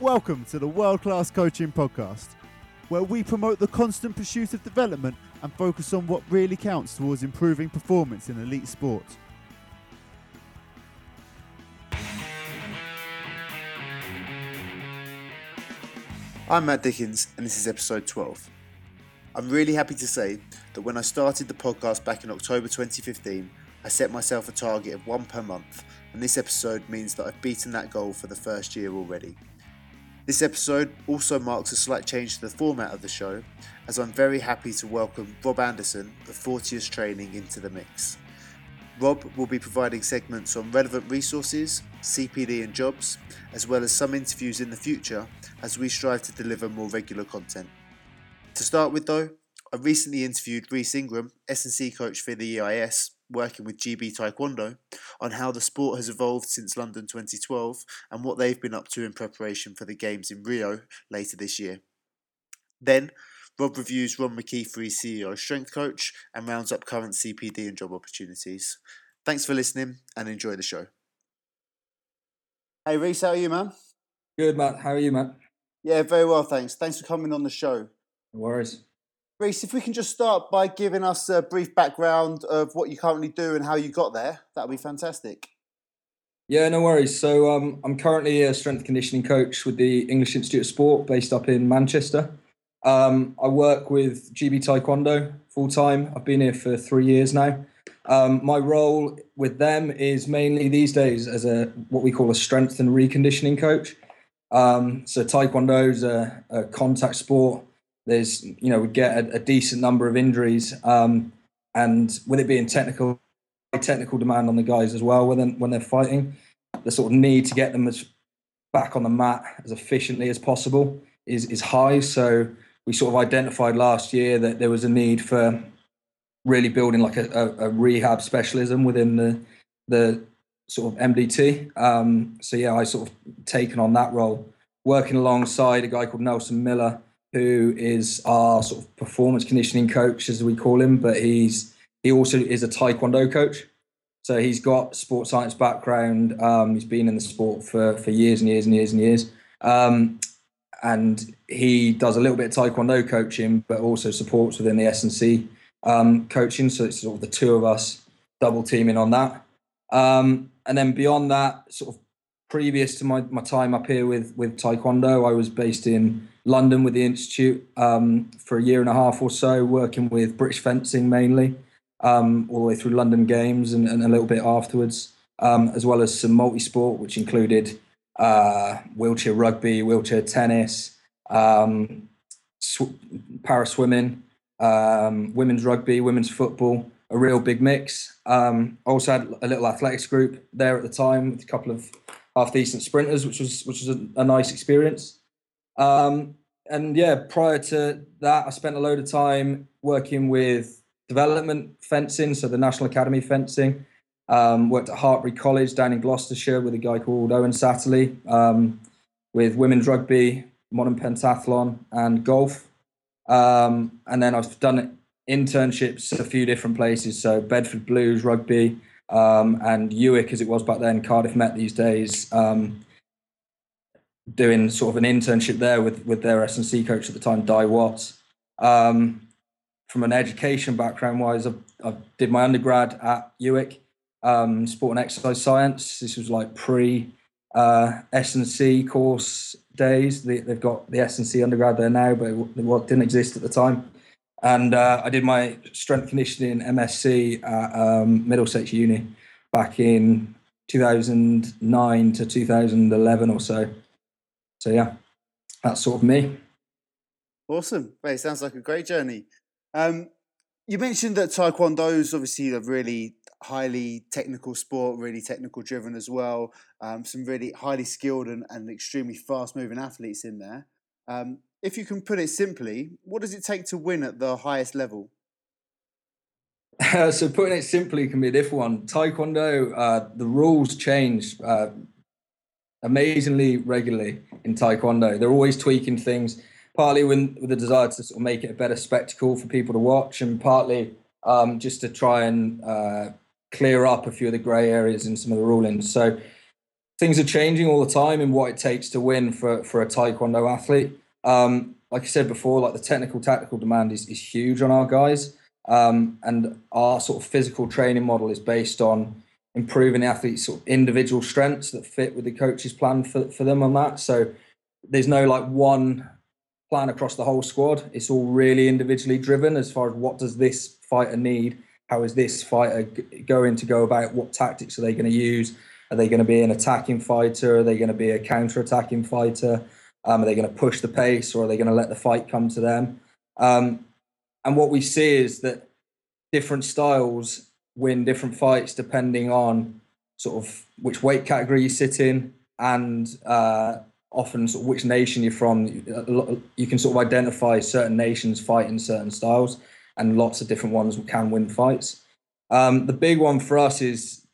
Welcome to the World Class Coaching Podcast, where we promote the constant pursuit of development and focus on what really counts towards improving performance in elite sport. I'm Matt Dickens, and this is episode 12. I'm really happy to say that when I started the podcast back in October 2015, I set myself a target of one per month, and this episode means that I've beaten that goal for the first year already. This episode also marks a slight change to the format of the show, as I'm very happy to welcome Rob Anderson of Fortius Training into the mix. Rob will be providing segments on relevant resources, CPD and jobs, as well as some interviews in the future as we strive to deliver more regular content. To start with though, I recently interviewed Rhys Ingram, S&C coach for the EIS, working with GB Taekwondo, on how the sport has evolved since London 2012 and what they've been up to in preparation for the Games in Rio later this year. Then, Rob reviews Ron McKeefery's CEO strength coach and rounds up current CPD and job opportunities. Thanks for listening and enjoy the show. Hey Rhys, how are you, man? Good, Matt. How are you, Matt? Yeah, very well, thanks. Thanks for coming on the show. No worries. Rhys, if we can just start by giving us a brief background of what you currently do and how you got there, that would be fantastic. Yeah, no worries. So um, I'm currently a strength conditioning coach with the English Institute of Sport based up in Manchester. Um, I work with GB Taekwondo full time. I've been here for three years now. Um, my role with them is mainly these days as a what we call a strength and reconditioning coach. Um, so Taekwondo is a, a contact sport there's you know we get a, a decent number of injuries, um, and with it being technical, technical demand on the guys as well when when they're fighting, the sort of need to get them as back on the mat as efficiently as possible is is high. So we sort of identified last year that there was a need for really building like a, a, a rehab specialism within the the sort of MDT. Um, so yeah, I sort of taken on that role, working alongside a guy called Nelson Miller, who is our sort of performance conditioning coach, as we call him, but he's he also is a taekwondo coach. So he's got sports science background. Um, he's been in the sport for for years and years and years and years. Um, and he does a little bit of taekwondo coaching, but also supports within the S and C um, coaching. So it's sort of the two of us double teaming on that. Um, and then beyond that, sort of previous to my, my time up here with with taekwondo, I was based in London with the institute um, for a year and a half or so, working with British fencing mainly, um, all the way through London Games and, and a little bit afterwards, um, as well as some multi-sport, which included uh, wheelchair rugby, wheelchair tennis, um, sw- para swimming, um, women's rugby, women's football, a real big mix. Um, also had a little athletics group there at the time with a couple of half decent sprinters, which was which was a, a nice experience. Um, and yeah, prior to that, I spent a load of time working with development fencing, so the National Academy fencing. Um, worked at Hartpury College down in Gloucestershire with a guy called Owen Satterley, um, with women's rugby, modern pentathlon, and golf. Um, and then I've done internships at a few different places, so Bedford Blues rugby, um, and UWIC as it was back then, Cardiff Met these days. Um, doing sort of an internship there with with their S and C coach at the time, Di Watts. Um, from an education background wise, I, I did my undergrad at UWIC, um, sport and exercise science. This was like pre uh, S and C course days. They, have got the S and C undergrad there now, but it, didn't exist at the time. And uh, I did my strength conditioning MSc at um, Middlesex Uni back in 2009 to 2011 or so. So yeah, that's sort of me. Awesome. It sounds like a great journey. Um, you mentioned that Taekwondo is obviously a really highly technical sport, really technical driven as well. Um, some really highly skilled and, and extremely fast moving athletes in there. Um, if you can put it simply, what does it take to win at the highest level? so putting it simply can be a different one. Taekwondo, uh, the rules change uh, amazingly regularly in Taekwondo. They're always tweaking things, partly with, the desire to sort of make it a better spectacle for people to watch, and partly um, just to try and uh, clear up a few of the grey areas in some of the rulings. So things are changing all the time in what it takes to win for for a taekwondo athlete. Um, like I said before, like the technical tactical demand is is huge on our guys, um, and our sort of physical training model is based on improving the athlete's sort of individual strengths that fit with the coach's plan for, for them on that. So there's no like one plan across the whole squad. It's all really individually driven as far as what does this fighter need? How is this fighter going to go about? What tactics are they going to use? Are they going to be an attacking fighter? Are they going to be a counter-attacking fighter? Um, are they going to push the pace, or are they going to let the fight come to them? Um, and what we see is that different styles win different fights depending on sort of which weight category you sit in and uh, often sort of which nation you're from. You can sort of identify certain nations fighting certain styles, and lots of different ones can win fights. Um, the big one for us is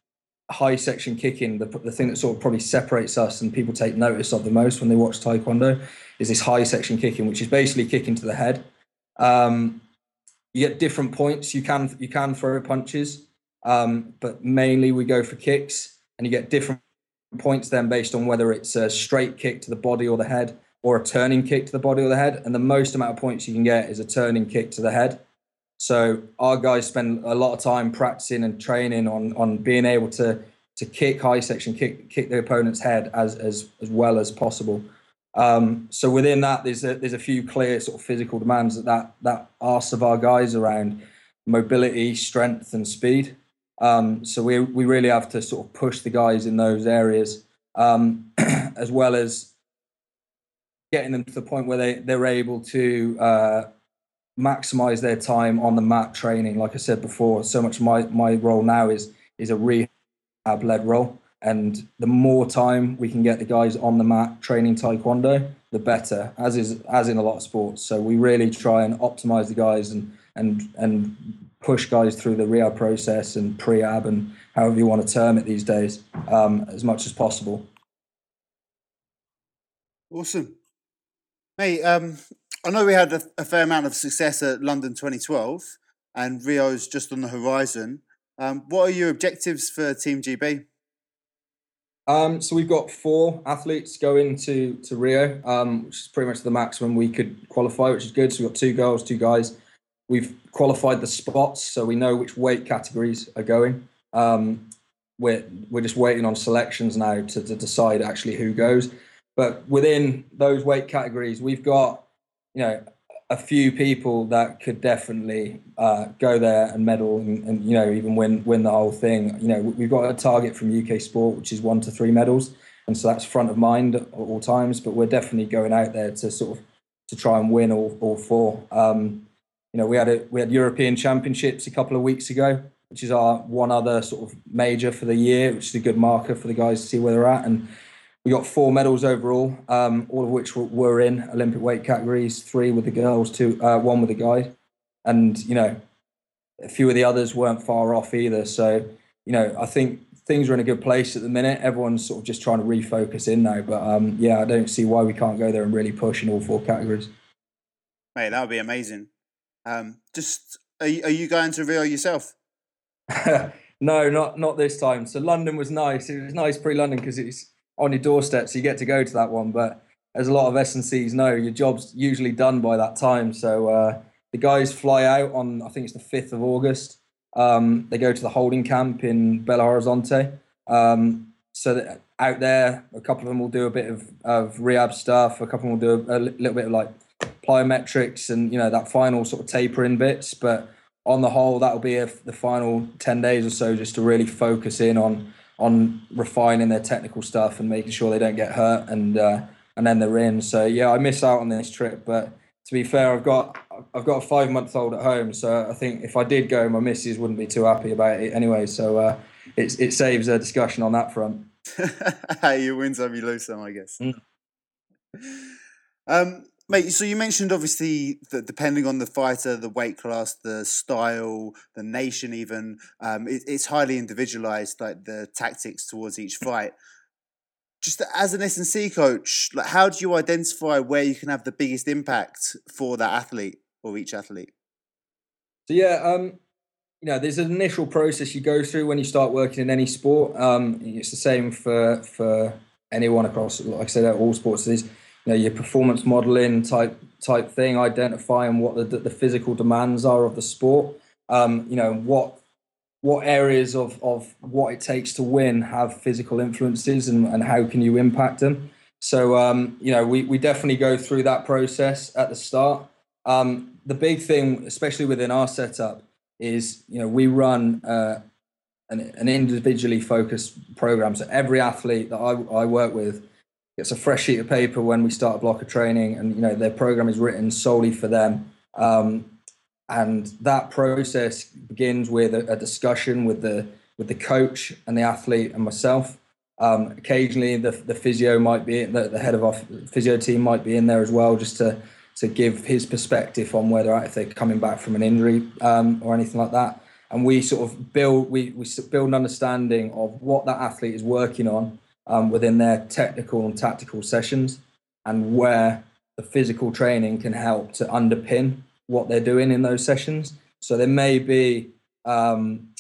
high section kicking. The, the thing that sort of probably separates us and people take notice of the most when they watch Taekwondo is this high section kicking, which is basically kicking to the head. Um, you get different points. You can you can throw punches, um, but mainly we go for kicks, and you get different points then based on whether it's a straight kick to the body or the head, or a turning kick to the body or the head. And the most amount of points you can get is a turning kick to the head. So our guys spend a lot of time practicing and training on on being able to to kick high section, kick kick the opponent's head as as as well as possible. Um, so within that, there's a, there's a few clear sort of physical demands that that that asks of our guys around mobility, strength, and speed. Um, so we we really have to sort of push the guys in those areas, um, as well as getting them to the point where they they're able to uh, maximize their time on the mat training. Like I said before, so much my my role now is is a rehab led role, and the more time we can get the guys on the mat training taekwondo, the better. As is as in a lot of sports. So we really try and optimize the guys and and and push guys through the rehab process and pre-ab and however you want to term it these days um, as much as possible. Awesome. Mate, um, I know we had a, a, fair amount of success at London 2012 and Rio's just on the horizon. Um, what are your objectives for Team GB? Um, so we've got four athletes going to, to Rio, um, which is pretty much the maximum we could qualify, which is good. So we've got two girls, two guys. We've qualified the spots, so we know which weight categories are going. Um, we're we're just waiting on selections now to, to decide actually who goes. But within those weight categories, we've got you know a few people that could definitely uh, go there and medal and, and, you know even win win the whole thing. You know we've got a target from UK Sport which is one to three medals, and so that's front of mind at all times. But we're definitely going out there to sort of to try and win all all four. Um, you know, we had a we had European Championships a couple of weeks ago, which is our one other sort of major for the year, which is a good marker for the guys to see where they're at. And we got four medals overall, um, all of which were in Olympic weight categories. Three with the girls, two, uh, one with the guy, and you know, a few of the others weren't far off either. So, you know, I think things are in a good place at the minute. Everyone's sort of just trying to refocus in now. But um, yeah, I don't see why we can't go there and really push in all four categories. Mate, that would be amazing. Um, just are you, are you going to Rio yourself? no, not not this time. So London was nice. It was nice pre-London because it's on your doorstep, so you get to go to that one. But as a lot of S and Cs know, your job's usually done by that time. So uh, the guys fly out on I think it's the fifth of August. Um, they go to the holding camp in Belo Horizonte. Um, so that out there, a couple of them will do a bit of, of rehab stuff. A couple will do a, a little bit of like plyometrics and you know that final sort of tapering bits. But on the whole, that'll be a, the final ten days or so just to really focus in on on refining their technical stuff and making sure they don't get hurt and uh, and then they're in. So yeah, I miss out on this trip, but to be fair, I've got I've got a five month old at home, so I think if I did go, my missus wouldn't be too happy about it anyway. So uh, it it saves a discussion on that front. you win some, you lose some, I guess. Mm. Um, Mate, so you mentioned obviously that depending on the fighter, the weight class, the style, the nation, even um, it, it's highly individualized, like the tactics towards each fight. Just as an S and C coach, like how do you identify where you can have the biggest impact for that athlete or each athlete? So yeah, um, you know, there's an initial process you go through when you start working in any sport. Um, it's the same for for anyone across, like I said, all sports is you know your performance modeling type type thing, identifying what the the physical demands are of the sport. Um, you know what what areas of of what it takes to win have physical influences and, and how can you impact them. So um, you know we we definitely go through that process at the start. Um, the big thing, especially within our setup, is you know we run uh, an, an individually focused program. So every athlete that I, I work with gets a fresh sheet of paper when we start a block of training, and you know their program is written solely for them. Um, and that process begins with a, a, discussion with the with the coach and the athlete and myself. Um, occasionally, the the physio might be the, the head of our physio team might be in there as well, just to to give his perspective on whether if they're coming back from an injury um, or anything like that and we sort of build we, we build an understanding of what that athlete is working on um, within their technical and tactical sessions and where the physical training can help to underpin what they're doing in those sessions. So there may be um,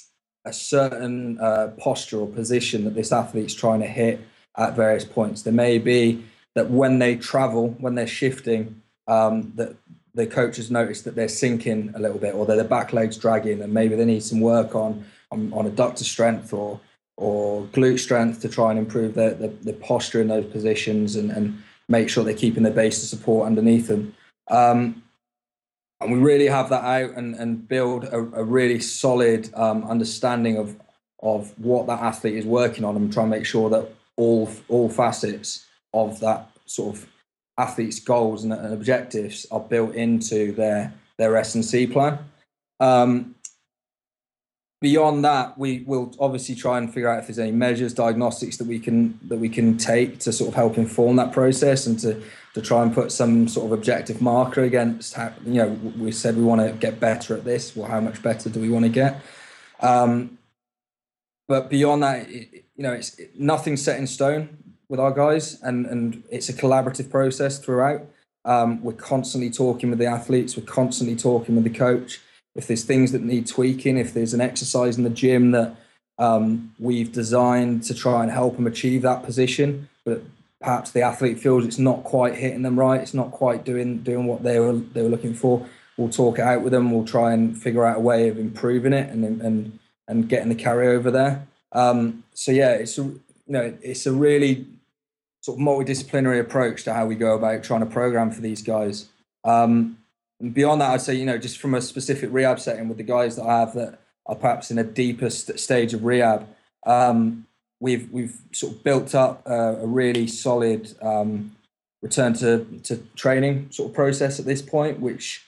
a certain uh, posture or position that this athlete's trying to hit at various points. There may be that when they travel when they're shifting um, that the coaches notice that they're sinking a little bit or that their back legs dragging and maybe they need some work on on, on adductor strength or or glute strength to try and improve their, the, the posture in those positions and, and make sure they're keeping their base of support underneath them. Um, and we really have that out and, and build a, a really solid um, understanding of of what that athlete is working on and try and make sure that all all facets of that sort of athletes' goals and, and objectives are built into their their S and C plan. Um, beyond that, we will obviously try and figure out if there's any measures, diagnostics that we can that we can take to sort of help inform that process and to to try and put some sort of objective marker against how you know we said we want to get better at this. Well, how much better do we want to get? Um, but beyond that, it, you know, it's nothing set in stone with our guys, and and it's a collaborative process throughout. Um, we're constantly talking with the athletes. We're constantly talking with the coach. If there's things that need tweaking, if there's an exercise in the gym that um, we've designed to try and help them achieve that position, but perhaps the athlete feels it's not quite hitting them right, it's not quite doing doing what they were they were looking for. We'll talk it out with them. We'll try and figure out a way of improving it and and and getting the carryover there. Um, so yeah, it's a, you know it's a really sort of multidisciplinary approach to how we go about trying to program for these guys. Um, and beyond that, I'd say, you know, just from a specific rehab setting with the guys that I have that are perhaps in a deeper st- stage of rehab, um, we've we've sort of built up a, a really solid um, return to, to training sort of process at this point, which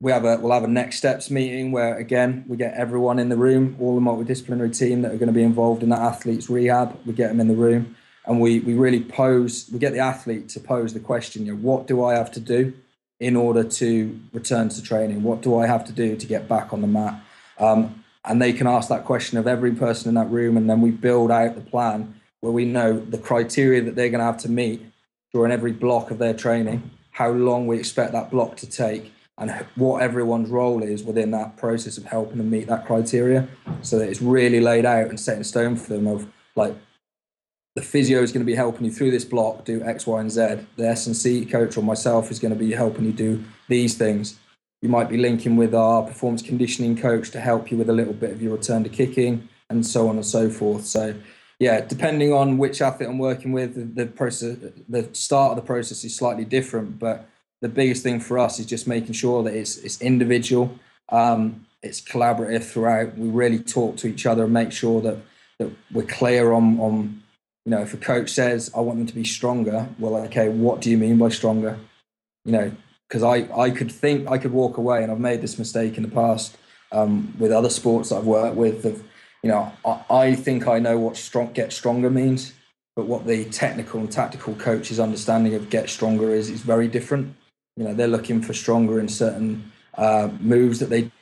we have a we'll have a next steps meeting where again we get everyone in the room, all the multidisciplinary team that are going to be involved in that athlete's rehab. We get them in the room and we we really pose we get the athlete to pose the question you know what do i have to do in order to return to training? What do i have to do to get back on the mat? Um, and they can ask that question of every person in that room and then we build out the plan where we know the criteria that they're going to have to meet during every block of their training how long we expect that block to take and what everyone's role is within that process of helping them meet that criteria. So that it's really laid out and set in stone for them of like the physio is going to be helping you through this block do X, Y, and Z. The S and C coach or myself is going to be helping you do these things. You might be linking with our performance conditioning coach to help you with a little bit of your return to kicking and so on and so forth. So, yeah, depending on which athlete I'm working with, the, the process, the start of the process is slightly different. But the biggest thing for us is just making sure that it's it's individual, um, it's collaborative throughout. We really talk to each other and make sure that that we're clear on on you know, if a coach says, I want them to be stronger, well, okay, what do you mean by stronger? You know, because I, I could think I could walk away, and I've made this mistake in the past um, with other sports that I've worked with. Of, you know, I, I think I know what strong get stronger means, but what the technical and tactical coach's understanding of get stronger is is very different. You know, they're looking for stronger in certain uh, moves that they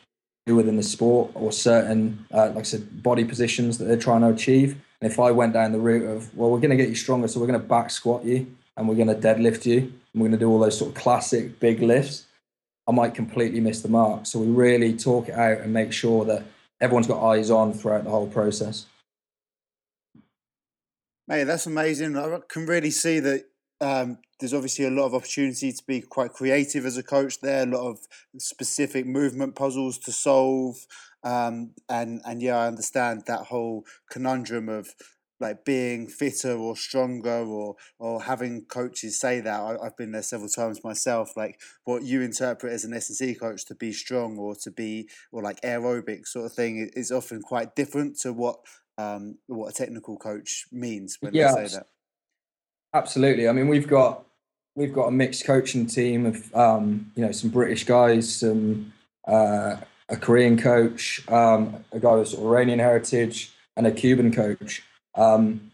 do within the sport or certain, uh, like I said, body positions that they're trying to achieve. And if I went down the route of, well, we're going to get you stronger, so we're going to back squat you and we're going to deadlift you and we're going to do all those sort of classic big lifts, I might completely miss the mark. So we really talk it out and make sure that everyone's got eyes on throughout the whole process. Mate, that's amazing. I can really see that um, there's obviously a lot of opportunity to be quite creative as a coach there, a lot of specific movement puzzles to solve. Um, and, and yeah, I understand that whole conundrum of like being fitter or stronger or or having coaches say that. I, have been there several times myself like what you interpret as an S&C coach to be strong or to be or like aerobic sort of thing is often quite different to what um, what a technical coach means when yeah, they say that. Absolutely. I mean we've got we've got a mixed coaching team of um, you know some British guys some uh, a Korean coach um, a guy with sort of Iranian heritage and a Cuban coach um,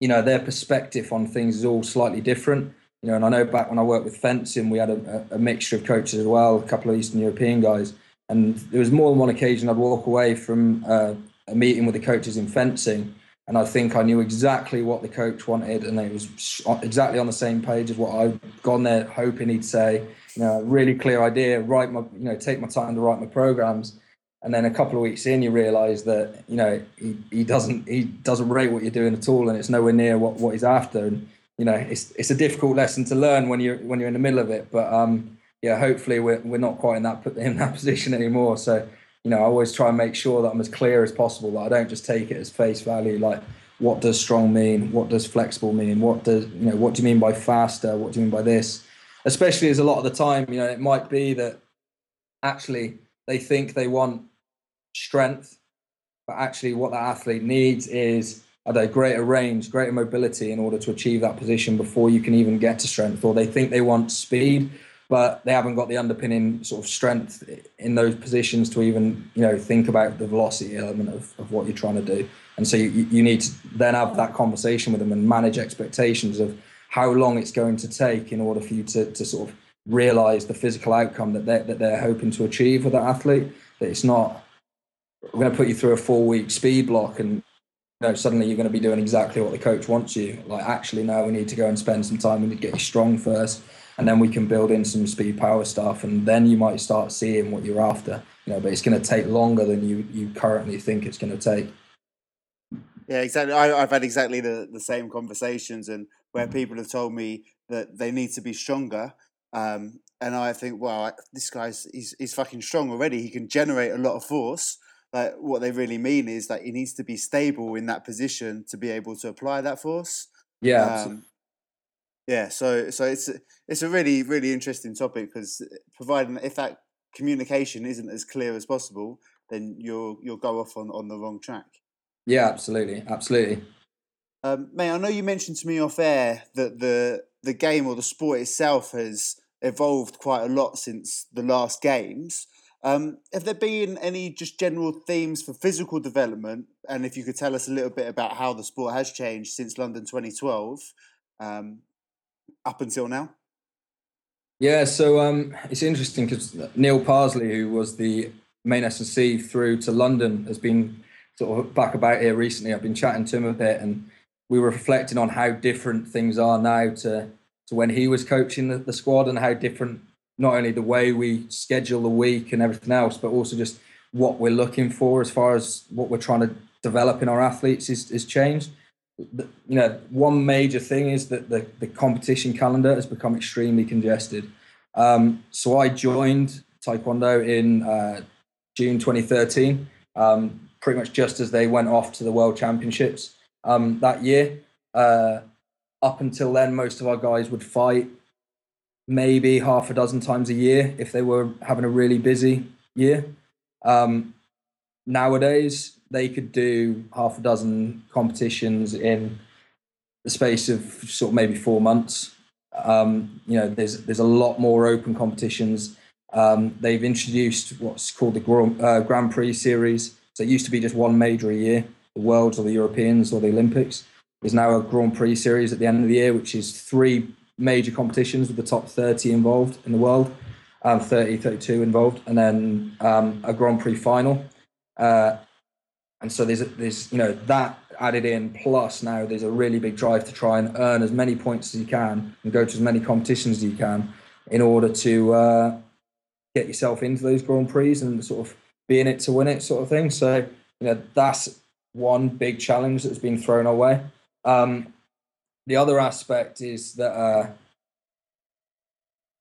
you know, their perspective on things is all slightly different. You know, and I know back when I worked with fencing, we had a, a mixture of coaches as well, a couple of Eastern European guys, and there was more than one occasion I'd walk away from uh, a meeting with the coaches in fencing, and I think I knew exactly what the coach wanted, and it was exactly on the same page as what I'd gone there hoping he'd say. You know, really clear idea, write my, you know, take my time to write my programs, and then a couple of weeks in you realize that you know he, he doesn't he doesn't rate what you're doing at all and it's nowhere near what, what he's after. And you know it's it's a difficult lesson to learn when you're when you're in the middle of it. But um yeah hopefully we're, we're not quite in that in that position anymore. So you know i always try and make sure that i'm as clear as possible that i don't just take it as face value like what does strong mean? What does flexible mean? What does you know what do you mean by faster? What do you mean by this especially as a lot of the time you know it might be that actually they think they want strength, but actually what that athlete needs is a greater range, greater mobility in order to achieve that position before you can even get to strength. Or they think they want speed, but they haven't got the underpinning sort of strength in those positions to even you know think about the velocity element of, of what you're trying to do. And so you, you need to then have that conversation with them and manage expectations of how long it's going to take in order for you to, to sort of realize the physical outcome that they're, that they're hoping to achieve with that athlete. That it's not we're going to put you through a four week speed block and you know, suddenly you're going to be doing exactly what the coach wants you. Like, actually, no, we need to go and spend some time. We need to get you strong first, and then we can build in some speed power stuff, and then you might start seeing what you're after. You know, but it's going to take longer than you you currently think it's going to take. Yeah, exactly. I, have had exactly the, the same conversations, and where people have told me that they need to be stronger, um, and I think, well, this guy's he's, he's fucking strong already. He can generate a lot of force like what they really mean is that he needs to be stable in that position to be able to apply that force. Yeah. Um, yeah. So so it's it's a really really interesting topic because providing if that communication isn't as clear as possible, then you'll you'll go off on on the wrong track. Yeah, absolutely, absolutely. Um, May I know you mentioned to me off air that the the game or the sport itself has evolved quite a lot since the last games. Um, have there been any just general themes for physical development? And if you could tell us a little bit about how the sport has changed since London 2012 um, up until now? Yeah, so um, it's interesting because Neil Parsley, who was the main S&C through to London, has been sort of back about here recently. I've been chatting to him a bit, and we were reflecting on how different things are now to to when he was coaching the, the squad, and how different not only the way we schedule the week and everything else, but also just what we're looking for as far as what we're trying to develop in our athletes is, is changed. The, you know, one major thing is that the, the competition calendar has become extremely congested. Um, so I joined Taekwondo in uh, June 2013, um, pretty much just as they went off to the World Championships um, that year. Uh, up until then, most of our guys would fight maybe half a dozen times a year if they were having a really busy year. Um, nowadays, they could do half a dozen competitions in the space of sort of maybe four months. Um, you know, there's there's a lot more open competitions. Um, they've introduced what's called the Grand, uh, Grand Prix series. So it used to be just one major a year, the Worlds or the Europeans or the Olympics. There's now a Grand Prix series at the end of the year, which is three major competitions with the top 30 involved in the world, um, 30, 32 involved, and then um, a Grand Prix final. Uh, and so there's, there's, you know, that added in, plus now there's a really big drive to try and earn as many points as you can and go to as many competitions as you can in order to uh, get yourself into those Grand Prix and sort of be in it to win it sort of thing. So, you know, that's one big challenge that's been thrown our way. Um, the other aspect is that uh,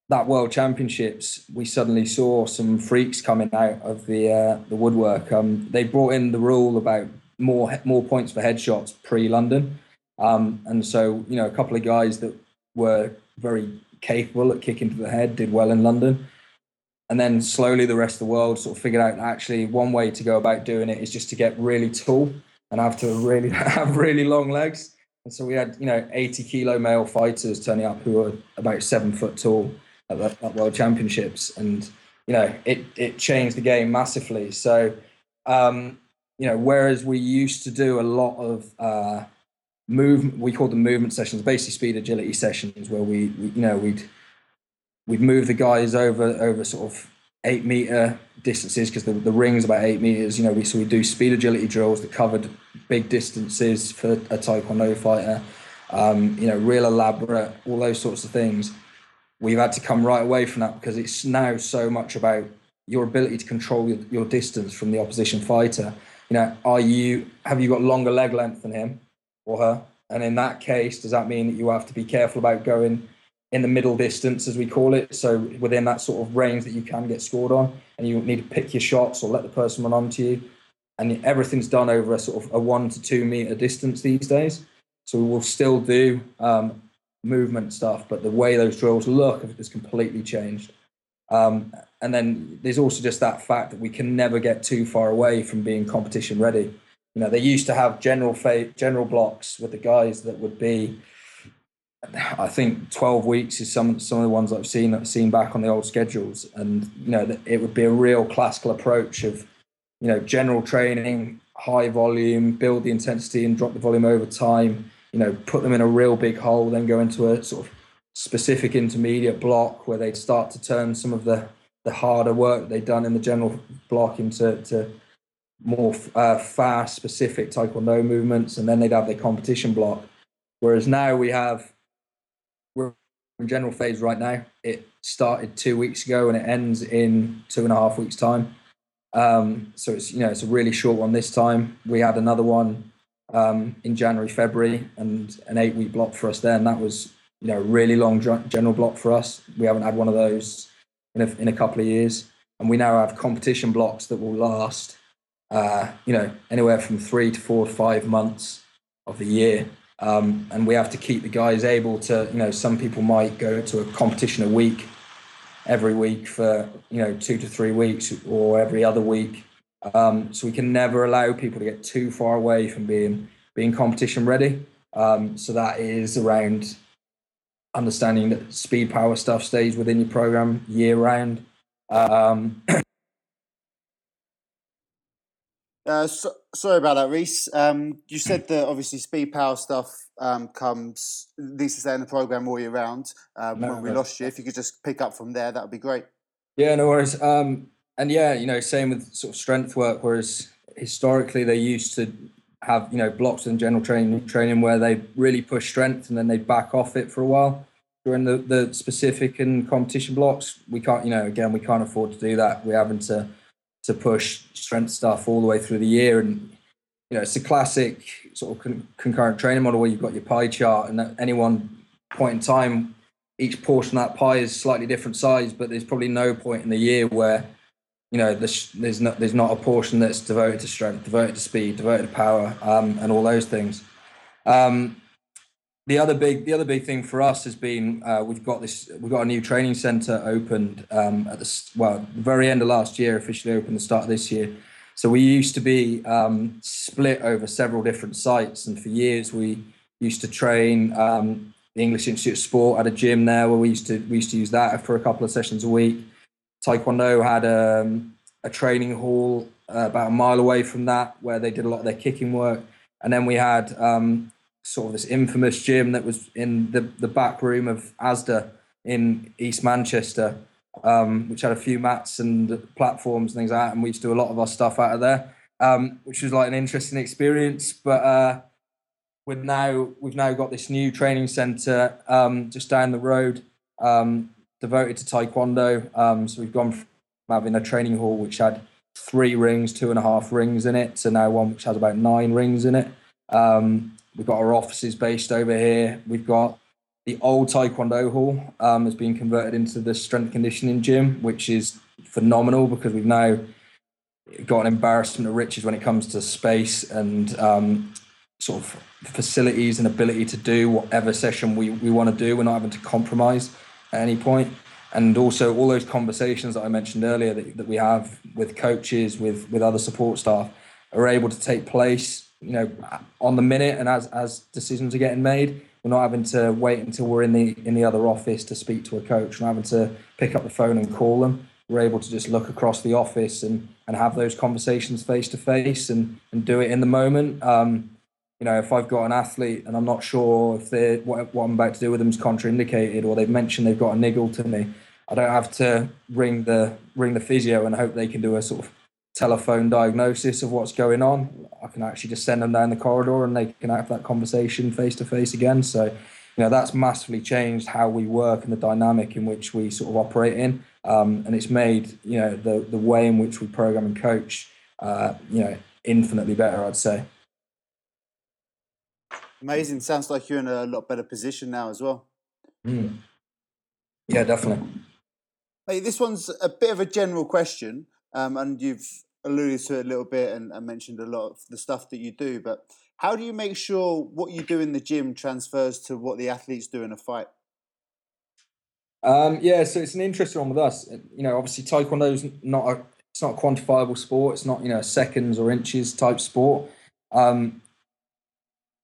that World Championships, we suddenly saw some freaks coming out of the uh, the woodwork. Um, they brought in the rule about more more points for headshots pre London, um, and so you know a couple of guys that were very capable at kicking to the head did well in London. And then slowly the rest of the world sort of figured out actually one way to go about doing it is just to get really tall and have to really have really long legs. And so we had, you know, 80 kilo male fighters turning up who were about seven foot tall at the at World Championships, and you know it it changed the game massively. So um, you know, whereas we used to do a lot of uh, move, we call them movement sessions, basically speed agility sessions, where we, we you know we'd we'd move the guys over over sort of eight meter distances because the, the ring's about eight meters. You know, we so we do speed agility drills that covered big distances for a taekwondo fighter. Um, you know, real elaborate, all those sorts of things we've had to come right away from that because it's now so much about your ability to control your, your distance from the opposition fighter. You know, are you have you got longer leg length than him or her? And in that case, does that mean that you have to be careful about going in the middle distance, as we call it? So within that sort of range that you can get scored on, and you need to pick your shots or let the person run onto you. And everything's done over a sort of a one to two meter distance these days. So we will still do um, movement stuff, but the way those drills look has completely changed. Um, and then there's also just that fact that we can never get too far away from being competition ready. You know, they used to have general fa- general blocks with the guys that would be. I think 12 weeks is some some of the ones I've seen seen back on the old schedules, and you know it would be a real classical approach of, you know, general training, high volume, build the intensity and drop the volume over time you know, put them in a real big hole, then go into a sort of specific intermediate block where they'd start to turn some of the the harder work they'd done in the general block into to more uh, fast, specific taekwondo movements, and then they'd have their competition block. Whereas now we have we're in general phase right now. It started two weeks ago and it ends in two and a half weeks time. Um, so it's you know it's a really short one this time. We had another one um, in January, February, and an eight week block for us there. And that was, you know, a really long general block for us. We haven't had one of those in a, in a couple of years. And we now have competition blocks that will last, uh, you know, anywhere from three to four five months of the year. Um, and we have to keep the guys able to, you know, some people might go to a competition a week, every week for, you know, two to three weeks or every other week um, so we can never allow people to get too far away from being being competition ready. Um, so that is around understanding that speed power stuff stays within your program year round. Um, uh, so, sorry about that, Rhys. Um, you said that obviously speed power stuff um, comes needs to stay in the program all year round. Um, no, when we no. lost you, if you could just pick up from there, that would be great. Yeah, no worries. Um, and yeah, you know, same with sort of strength work. Whereas historically they used to have you know blocks and general training training where they really push strength and then they back off it for a while. During the, the specific and competition blocks, we can't you know again we can't afford to do that. We're having to to push strength stuff all the way through the year and you know it's a classic sort of con- concurrent training model where you've got your pie chart and at any one point in time each portion of that pie is slightly different size but there's probably no point in the year where you know, there's, there's not there's not a portion that's devoted to strength, devoted to speed, devoted to power, um, and all those things. Um, the other big the other big thing for us has been uh, we've got this we've got a new training center opened um, at the well the very end of last year, officially opened the start of this year. So we used to be um, split over several different sites, and for years we used to train um, the English Institute of Sport at a gym there, where we used to we used to use that for a couple of sessions a week. Taekwondo had um, a training hall uh, about a mile away from that where they did a lot of their kicking work. And then we had um, sort of this infamous gym that was in the, the back room of ASDA in East Manchester, um, which had a few mats and platforms and things like that. And we used to do a lot of our stuff out of there, um, which was like an interesting experience. But uh, with now, we've now got this new training centre um, just down the road um, devoted to taekwondo. Um, so we've gone from having a training hall which had three rings, two and a half rings in it, to now one which has about nine rings in it. Um, we've got our offices based over here. We've got the old Taekwondo hall um, has been converted into the strength conditioning gym, which is phenomenal because we've now got an embarrassment of riches when it comes to space and um, sort of facilities and ability to do whatever session we, we want to do. We're not having to compromise at any point. And also all those conversations that I mentioned earlier that, that we have with coaches, with with other support staff, are able to take place, you know, on the minute and as as decisions are getting made. We're not having to wait until we're in the in the other office to speak to a coach. We're having to pick up the phone and call them. We're able to just look across the office and and have those conversations face to face and and do it in the moment. Um, you know, if I've got an athlete and I'm not sure if they what, what I'm about to do with them is contraindicated or they've mentioned they've got a niggle to me, I don't have to ring the ring the physio and hope they can do a sort of telephone diagnosis of what's going on. I can actually just send them down the corridor and they can have that conversation face to face again. So, you know, that's massively changed how we work and the dynamic in which we sort of operate in. Um, and it's made, you know, the the way in which we program and coach, uh, you know, infinitely better. I'd say. Amazing. Sounds like you're in a lot better position now as well. Mm. Yeah, definitely. Hey, this one's a bit of a general question, um, and you've alluded to it a little bit and, and, mentioned a lot of the stuff that you do. But how do you make sure what you do in the gym transfers to what the athletes do in a fight? Um, yeah, so it's an interesting one with us. You know, obviously Taekwondo is not a it's not a quantifiable sport. It's not you know seconds or inches type sport. Um,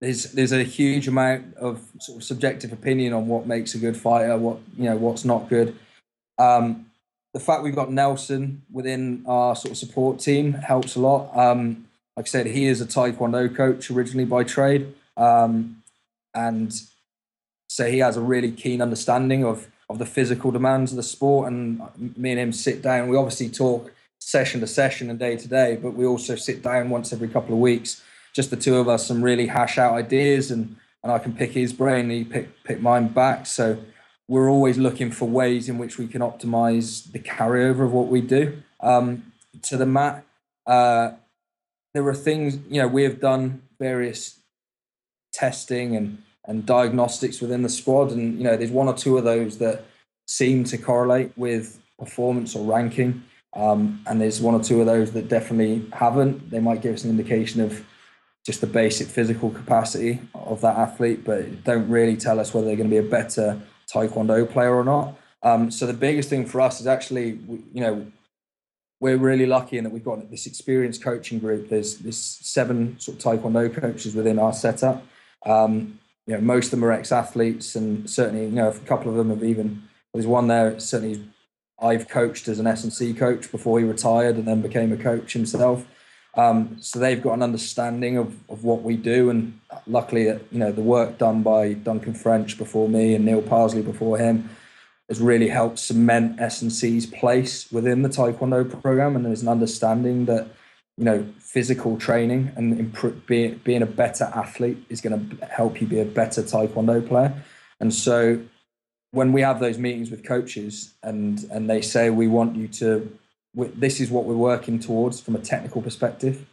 there's there's a huge amount of sort of subjective opinion on what makes a good fighter, what you know, what's not good. Um, the fact we've got Nelson within our sort of support team helps a lot. Um, like I said, he is a Taekwondo coach originally by trade, um, and so he has a really keen understanding of of the physical demands of the sport. And me and him sit down. We obviously talk session to session and day to day, but we also sit down once every couple of weeks just the two of us and really hash out ideas and and I can pick his brain he pick pick mine back. So we're always looking for ways in which we can optimize the carryover of what we do um, to the mat. Uh, there are things you know we have done various testing and and diagnostics within the squad, and you know there's one or two of those that seem to correlate with performance or ranking, um, and there's one or two of those that definitely haven't. They might give us an indication of just the basic physical capacity of that athlete, but don't really tell us whether they're going to be a better taekwondo player or not. Um, so the biggest thing for us is actually, you know, we're really lucky in that we've got this experienced coaching group. There's this seven sort of taekwondo coaches within our setup. Um, you know, most of them are ex-athletes, and certainly, you know, a couple of them have even. There's one there. Certainly, I've coached as an S and C coach before he retired, and then became a coach himself. Um, so they've got an understanding of, of what we do, and luckily, you know, the work done by Duncan French before me and Neil Parsley before him has really helped cement S&C's place within the Taekwondo program, and there's an understanding that you know physical training and improve, being being a better athlete is going to help you be a better Taekwondo player, and so when we have those meetings with coaches and and they say we want you to this is what we're working towards from a technical perspective.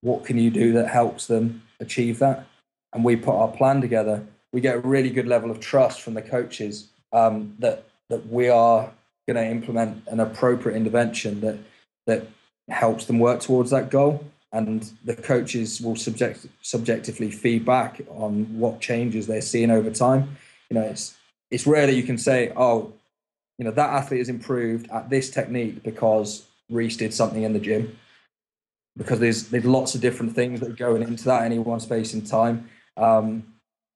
What can you do that helps them achieve that? And we put our plan together. We get a really good level of trust from the coaches um, that that we are going to implement an appropriate intervention that that helps them work towards that goal. And the coaches will subject, subjectively feedback on what changes they're seeing over time. You know, it's it's rare that you can say, "Oh, you know that athlete has improved at this technique because Rhys did something in the gym. Because there's there's lots of different things that are going into that any one space in time, um,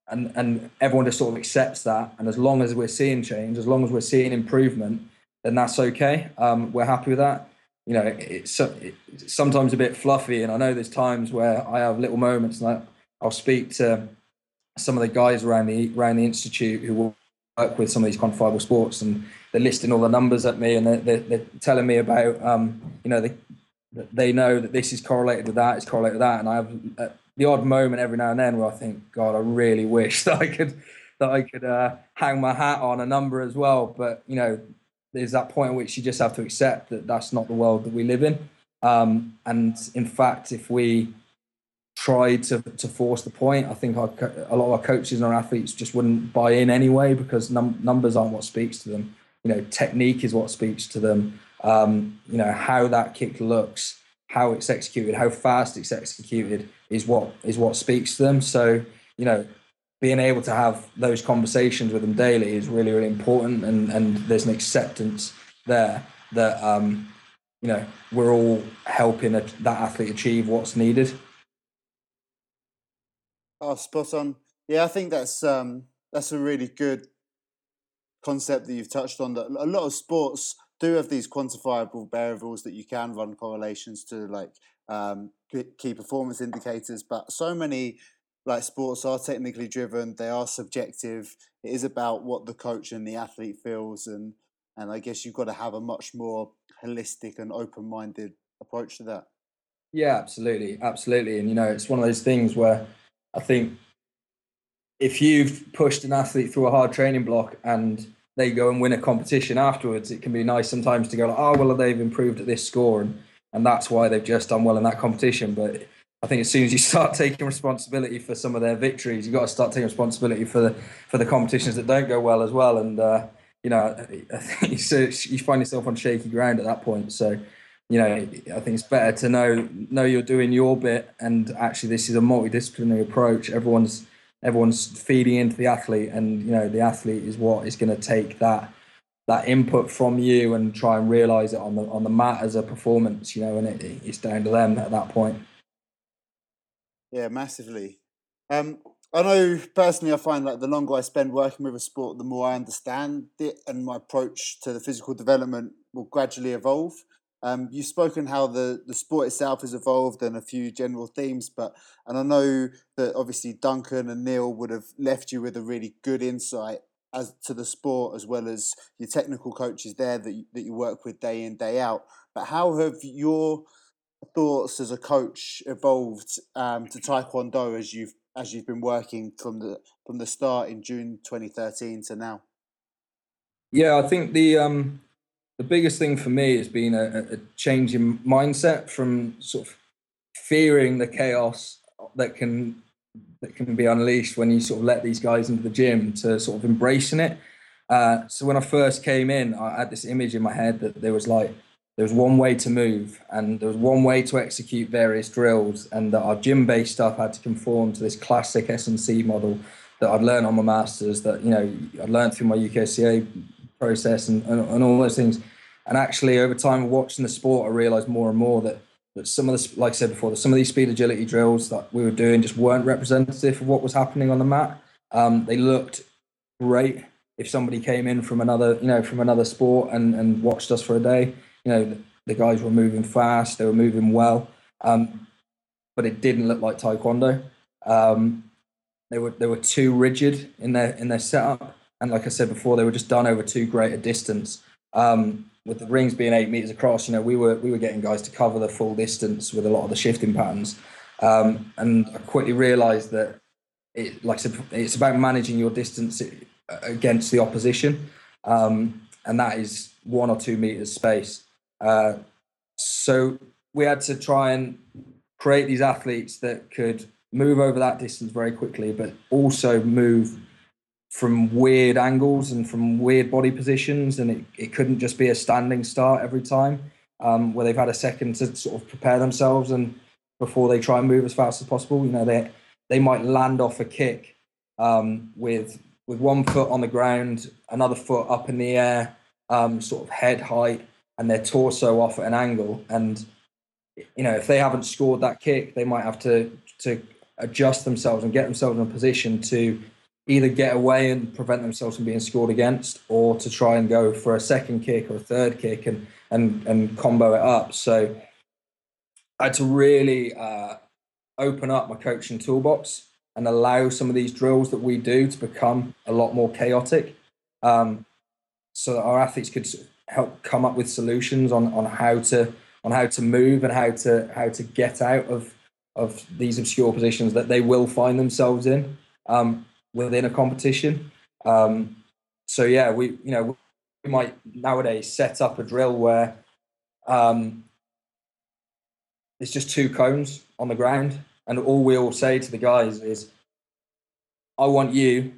and and everyone just sort of accepts that. And as long as we're seeing change, as long as we're seeing improvement, then that's okay. Um, we're happy with that. You know, it's, it's sometimes a bit fluffy, and I know there's times where I have little moments, and I, I'll speak to some of the guys around the around the institute who will work with some of these quantifiable sports, and they're listing all the numbers at me, and they're, they're, they're telling me about, um, you know, they they know that this is correlated with that, it's correlated with that, and I have uh, the odd moment every now and then where I think, God, I really wish that I could that I could uh, hang my hat on a number as well, but you know, there's that point at which you just have to accept that that's not the world that we live in. Um, and in fact, if we tried to, to force the point. I think our, a lot of our coaches and our athletes just wouldn't buy in anyway because num- numbers aren't what speaks to them. You know, technique is what speaks to them. Um, you know, how that kick looks, how it's executed, how fast it's executed is what is what speaks to them. So, you know, being able to have those conversations with them daily is really, really important. And, and there's an acceptance there that, um, you know, we're all helping that athlete achieve what's needed. Oh, spot on. Yeah, I think that's um, that's a really good concept that you've touched on. That a lot of sports do have these quantifiable variables that you can run correlations to, like um, key performance indicators. But so many like sports are technically driven; they are subjective. It is about what the coach and the athlete feels, and and I guess you've got to have a much more holistic and open-minded approach to that. Yeah, absolutely, absolutely. And you know, it's one of those things where I think if you've pushed an athlete through a hard training block and they go and win a competition afterwards, it can be nice sometimes to go like, oh well, they've improved at this score, and and that's why they've just done well in that competition. But I think as soon as you start taking responsibility for some of their victories, you've got to start taking responsibility for the for the competitions that don't go well as well. And uh, you know, I think so you find yourself on shaky ground at that point. So you know, I think it's better to know know you're doing your bit, and actually, this is a multidisciplinary approach. Everyone's everyone's feeding into the athlete, and you know, the athlete is what is going to take that that input from you and try and realize it on the on the mat as a performance. You know, and it, it's down to them at that point. Yeah, massively. Um, I know personally, I find like the longer I spend working with a sport, the more I understand it, and my approach to the physical development will gradually evolve. Um, you've spoken how the, the sport itself has evolved and a few general themes, but and I know that obviously Duncan and Neil would have left you with a really good insight as to the sport as well as your technical coaches there that you, that you work with day in day out. But how have your thoughts as a coach evolved um, to Taekwondo as you've as you've been working from the from the start in June 2013 to now? Yeah, I think the um, the biggest thing for me has been a, a change in mindset from sort of fearing the chaos that can that can be unleashed when you sort of let these guys into the gym to sort of embracing it. Uh, so when I first came in, I had this image in my head that there was like there was one way to move and there was one way to execute various drills, and that our gym-based stuff had to conform to this classic S and C model that I'd learned on my masters. That you know I'd learned through my UKSCA process and, and, and all those things. And actually, over time, watching the sport, I realised more and more that that some of the, like I said before, that some of these speed agility drills that we were doing just weren't representative of what was happening on the mat. Um, they looked great if somebody came in from another, you know, from another sport and and watched us for a day. You know, the, the guys were moving fast, they were moving well, um, but it didn't look like taekwondo. Um, they were they were too rigid in their in their setup and like I said before, they were just done over too great a distance. Um, with the rings being eight meters across, you know, we were we were getting guys to cover the full distance with a lot of the shifting patterns. Um, and I quickly realised that it, like I said, it's about managing your distance against the opposition, um, and that is one or two meters space. Uh, so we had to try and create these athletes that could move over that distance very quickly, but also move from weird angles and from weird body positions, and it, it couldn't just be a standing start every time um, where they've had a second to sort of prepare themselves and before they try and move as fast as possible. You know, they they might land off a kick um, with with one foot on the ground, another foot up in the air, um, sort of head height, and their torso off at an angle. And you know, if they haven't scored that kick, they might have to to adjust themselves and get themselves in a position to either get away and prevent themselves from being scored against or to try and go for a second kick or a third kick and and and combo it up. So i had to really uh, open up my coaching toolbox and allow some of these drills that we do to become a lot more chaotic um, so that our athletes could help come up with solutions on on how to on how to move and how to how to get out of of these obscure positions that they will find themselves in. Um, within a competition. Um, so yeah, we you know we might nowadays set up a drill where um, it's just two cones on the ground, And all we all say to the guys is, I want you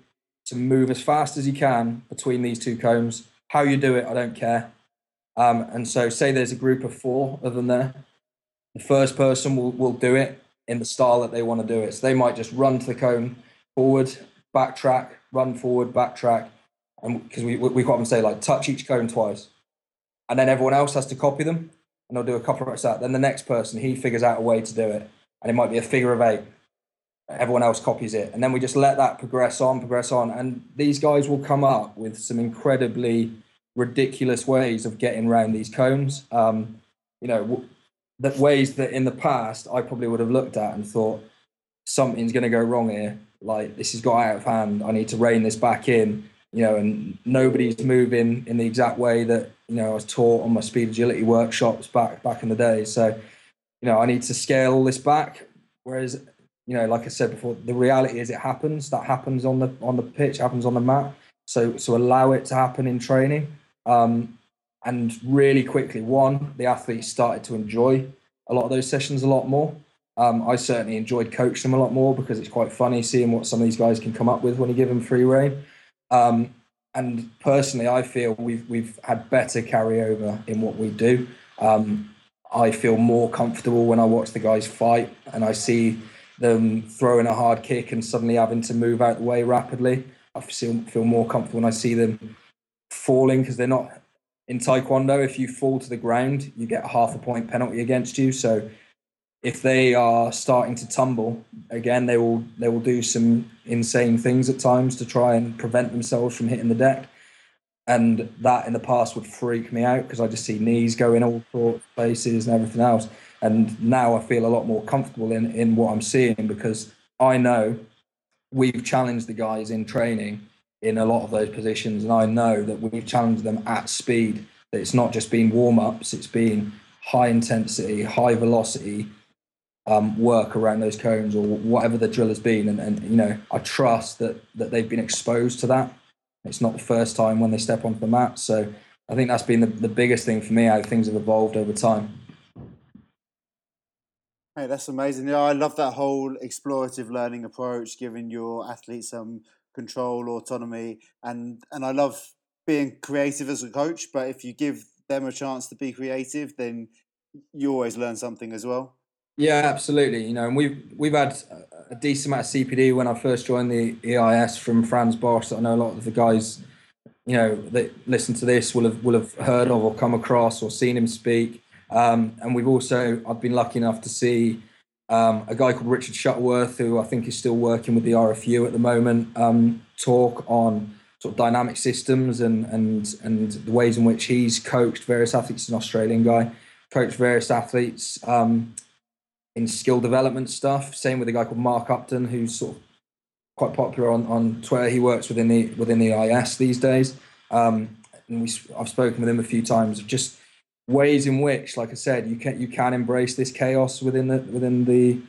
to move as fast as you can between these two cones. How you do it, I don't care. Um, and so, say there's a group of four of them there, the first person will, will do it in the style that they want to do it. So they might just run to the cone forward, backtrack, run forward, backtrack, and because we we quite often say like touch each cone twice, and then everyone else has to copy them, and they'll do a couple of reps that. Then the next person he figures out a way to do it, and it might be a figure of eight. Everyone else copies it, and then we just let that progress on, progress on, and these guys will come up with some incredibly ridiculous ways of getting around these cones. Um, you know, that ways that in the past I probably would have looked at and thought something's going to go wrong here. Like this has got out of hand. I need to rein this back in. You know, and nobody's moving in the exact way that you know I was taught on my speed agility workshops back back in the day. So, you know, I need to scale all this back. Whereas, you know, like I said before, the reality is it happens. That happens on the on the pitch, happens on the mat. So so allow it to happen in training. Um, and really quickly, one, the athletes started to enjoy a lot of those sessions a lot more. Um, I certainly enjoyed coaching them a lot more because it's quite funny seeing what some of these guys can come up with when you give them free reign. Um, and personally, I feel we've we've had better carryover in what we do. Um, I feel more comfortable when I watch the guys fight and I see them throwing a hard kick and suddenly having to move out the way rapidly. I feel feel more comfortable when I see them falling because they're not in taekwondo if you fall to the ground you get half a point penalty against you so if they are starting to tumble again they will they will do some insane things at times to try and prevent themselves from hitting the deck and that in the past would freak me out because I just see knees going all sorts of places and everything else and now I feel a lot more comfortable in in what I'm seeing because I know we've challenged the guys in training in a lot of those positions. And I know that we've challenged them at speed. That it's not just been warm ups; it's been high intensity, high velocity um, work around those cones or whatever the drill has been. And, and you know, I trust that that they've been exposed to that. It's not the first time when they step onto the mat. So I think that's been the, the biggest thing for me. How things have evolved over time. Hey, that's amazing. Yeah, I love that whole explorative learning approach, giving your athletes some control, autonomy, and and I love being creative as a coach. But if you give them a chance to be creative, then you always learn something as well. Yeah, absolutely. You know, and we've we've had a decent amount of CPD when I first joined the EIS from Frans Bosch. I know a lot of the guys, you know, that listen to this will have will have heard of or come across or seen him speak. Um, and we've also I've been lucky enough to see um, a guy called Richard Shuttleworth, who I think is still working with the RFU at the moment, um, talk on sort of dynamic systems and and and the ways in which he's coached various athletes. An Australian guy, coached various athletes um, in skill development stuff. Same with a guy called Mark Upton, who's sort of quite popular on, on Twitter. He works within the within the EIS these days. Um, and we, I've spoken with him a few times. Of just ways in which, like I said, you can you can embrace this chaos within the within the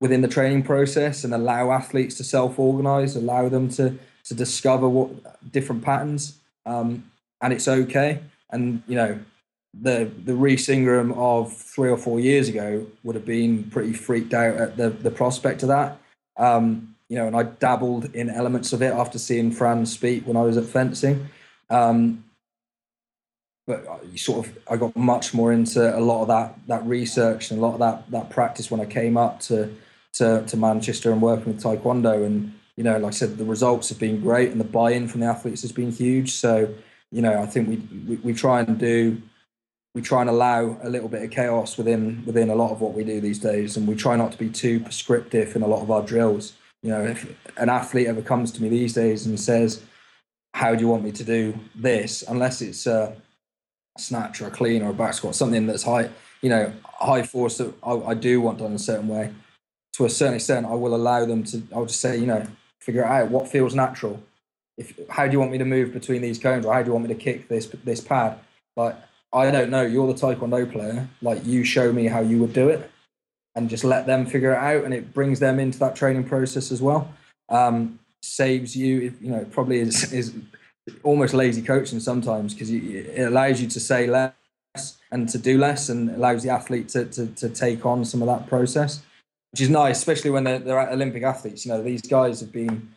within the training process and allow athletes to self-organize, allow them to to discover what different patterns, um, and it's okay. And you know, the the Rhys Ingram of three or four years ago would have been pretty freaked out at the the prospect of that. Um, you know, and I dabbled in elements of it after seeing Frans speak when I was at fencing. Um, but sort of I got much more into a lot of that that research and a lot of that that practice when I came up to to, to Manchester and working with Taekwondo and you know like I said the results have been great and the buy-in from the athletes has been huge so you know I think we we, we try and do we try and allow a little bit of chaos within within a lot of what we do these days and we try not to be too prescriptive in a lot of our drills you know if an athlete ever comes to me these days and says how do you want me to do this unless it's a snatch or a clean or a back squat, something that's high, you know, high force that I, I, do want done a certain way. To a certain extent, I will allow them to. I'll just say, you know, figure out what feels natural. If how do you want me to move between these cones, or how do you want me to kick this this pad? Like I don't know. You're the taekwondo player. Like you show me how you would do it, and just let them figure it out, and it brings them into that training process as well. Um, saves you, you know, probably is is almost lazy coaching sometimes because it allows you to say less and to do less and allows the athlete to, to, to take on some of that process. which is nice, especially when they're, they're Olympic athletes. You know, these guys have been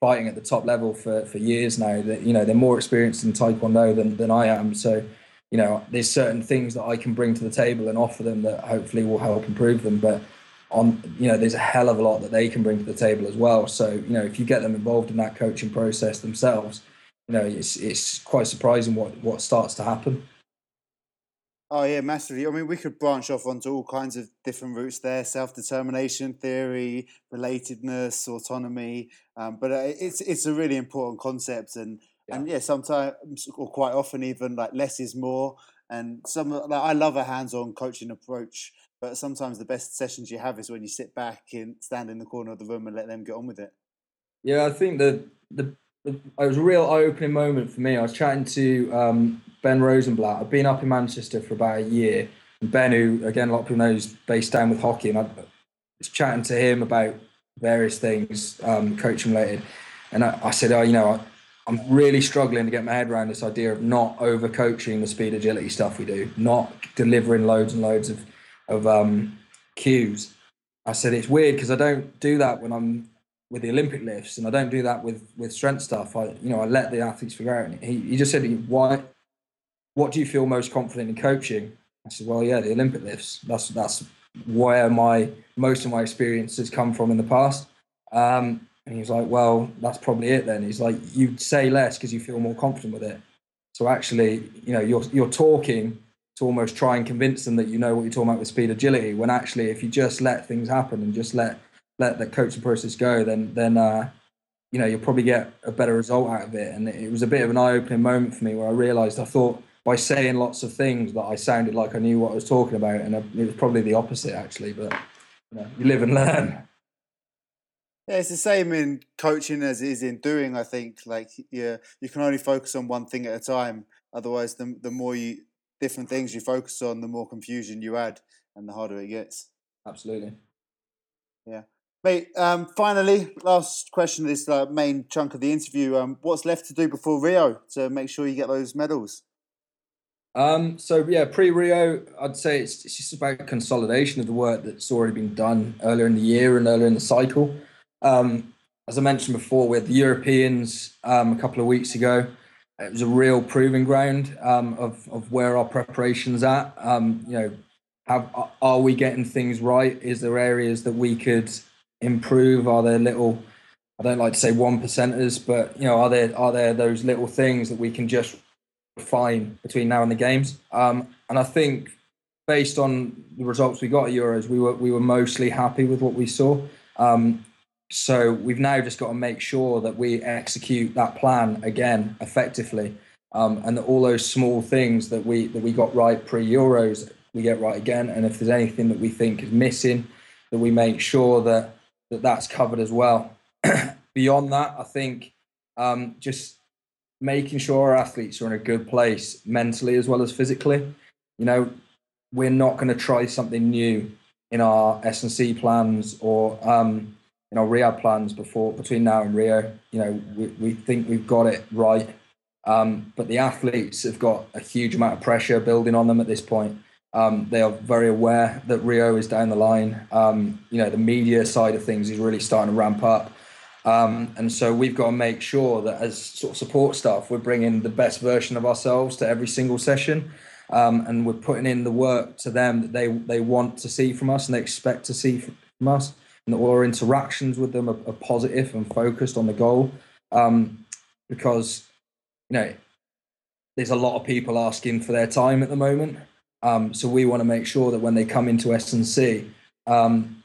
fighting at the top level for, for years now. That you know they're more experienced in Taekwondo than, than I am. So, you know, there's certain things that I can bring to the table and offer them that hopefully will help improve them. But on you know, there's a hell of a lot that they can bring to the table as well. So, you know, if you get them involved in that coaching process themselves, you know, it's it's quite surprising what what starts to happen. Oh yeah, massively. I mean, we could branch off onto all kinds of different routes there: self-determination theory, relatedness, autonomy. Um, but uh, it's it's a really important concept, and yeah. and yeah, sometimes or quite often even like less is more. And some like, I love a hands-on coaching approach, but sometimes the best sessions you have is when you sit back and stand in the corner of the room and let them get on with it. Yeah, I think that the it was a real eye-opening moment for me. I was chatting to um, Ben Rosenblatt. I've been up in Manchester for about a year. And Ben, who again a lot of people know is based down with hockey, and I was chatting to him about various things um, coaching related. And I, I, said, oh, you know, I, am really struggling to get my head around this idea of not over coaching the speed agility stuff we do, not delivering loads and loads of of um, cues. I said it's weird because I don't do that when I'm with the Olympic lifts, and I don't do that with with strength stuff. I you know I let the athletes figure out. And he, he just said, "Why? What do you feel most confident in coaching?" I said, "Well, yeah, the Olympic lifts. That's that's where my most of my experiences come from in the past." Um, and he was like, "Well, that's probably it then." He's like, "You say less because you feel more confident with it." So actually, you know, you're you're talking to almost try and convince them that you know what you're talking about with speed agility. When actually, if you just let things happen and just let let the coaching process go, then then uh, you know you'll probably get a better result out of it. And it was a bit of an eye-opening moment for me where I realised I thought by saying lots of things that I sounded like I knew what I was talking about, and it was probably the opposite actually. But you know, you live and learn. Yeah, it's the same in coaching as it is in doing. I think like yeah, you can only focus on one thing at a time. Otherwise, the the more you different things you focus on, the more confusion you add, and the harder it gets. Absolutely. Yeah. Mate, um, finally, last question of this uh, main chunk of the interview. Um, what's left to do before Rio to make sure you get those medals? Um, so yeah, pre-Rio, I'd say it's, it's just about consolidation of the work that's already been done earlier in the year and earlier in the cycle. Um, as I mentioned before, with the Europeans um, a couple of weeks ago, it was a real proving ground um, of of where our preparations at. Um, you know, have are we getting things right? Is there areas that we could improve? Are there little I don't like to say one percenters, but you know, are there are there those little things that we can just refine between now and the games? Um, and I think based on the results we got at Euros, we were we were mostly happy with what we saw. Um, so we've now just got to make sure that we execute that plan again effectively, um, and that all those small things that we that we got right pre Euros we get right again. And if there's anything that we think is missing, that we make sure that that that's covered as well. Beyond that, I think um, just making sure our athletes are in a good place mentally as well as physically. You know, we're not going to try something new in our S and C plans or um, in our rehab plans before between now and Rio. You know, we, we think we've got it right, um, but the athletes have got a huge amount of pressure building on them at this point. Um, they are very aware that Rio is down the line. Um, you know, the media side of things is really starting to ramp up. Um, and so we've got to make sure that as sort of support staff, we're bringing the best version of ourselves to every single session. Um, and we're putting in the work to them that they, they want to see from us and they expect to see from us. And all our interactions with them are, are positive and focused on the goal. Um, because, you know, there's a lot of people asking for their time at the moment. Um, so we want to make sure that when they come into S&C, um,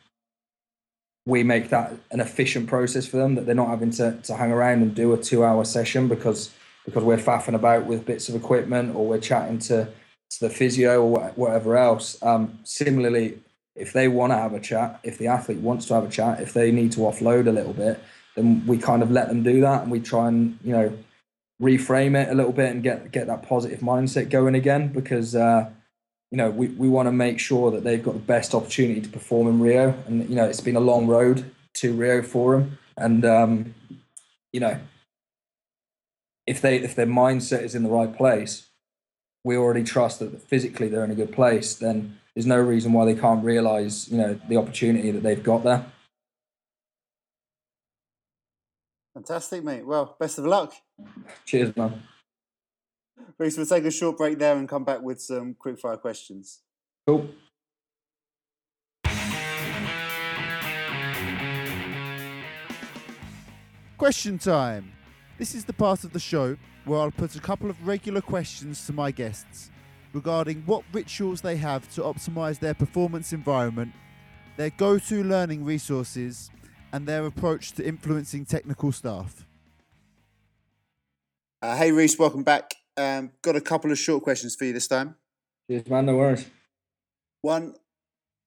we make that an efficient process for them, that they're not having to, to hang around and do a two hour session because because we're faffing about with bits of equipment or we're chatting to, to the physio or whatever else. Um, similarly, if they want to have a chat, if the athlete wants to have a chat, if they need to offload a little bit, then we kind of let them do that and we try and, you know, reframe it a little bit and get get that positive mindset going again because uh, you know, we, we want to make sure that they've got the best opportunity to perform in Rio. And, you know, it's been a long road to Rio for them. And, um, you know, if they if their mindset is in the right place, we already trust that physically they're in a good place, then there's no reason why they can't realize, you know, the opportunity that they've got there. Fantastic, mate. Well, best of luck. Cheers, man. Rhys, we'll take a short break there and come back with some quick fire questions. Cool. Question time. This is the part of the show where I'll put a couple of regular questions to my guests regarding what rituals they have to optimize their performance environment, their go to learning resources, and their approach to influencing technical staff. Uh, hey, Rhys, welcome back. Um, got a couple of short questions for you this time. Cheers, man. No worries. One,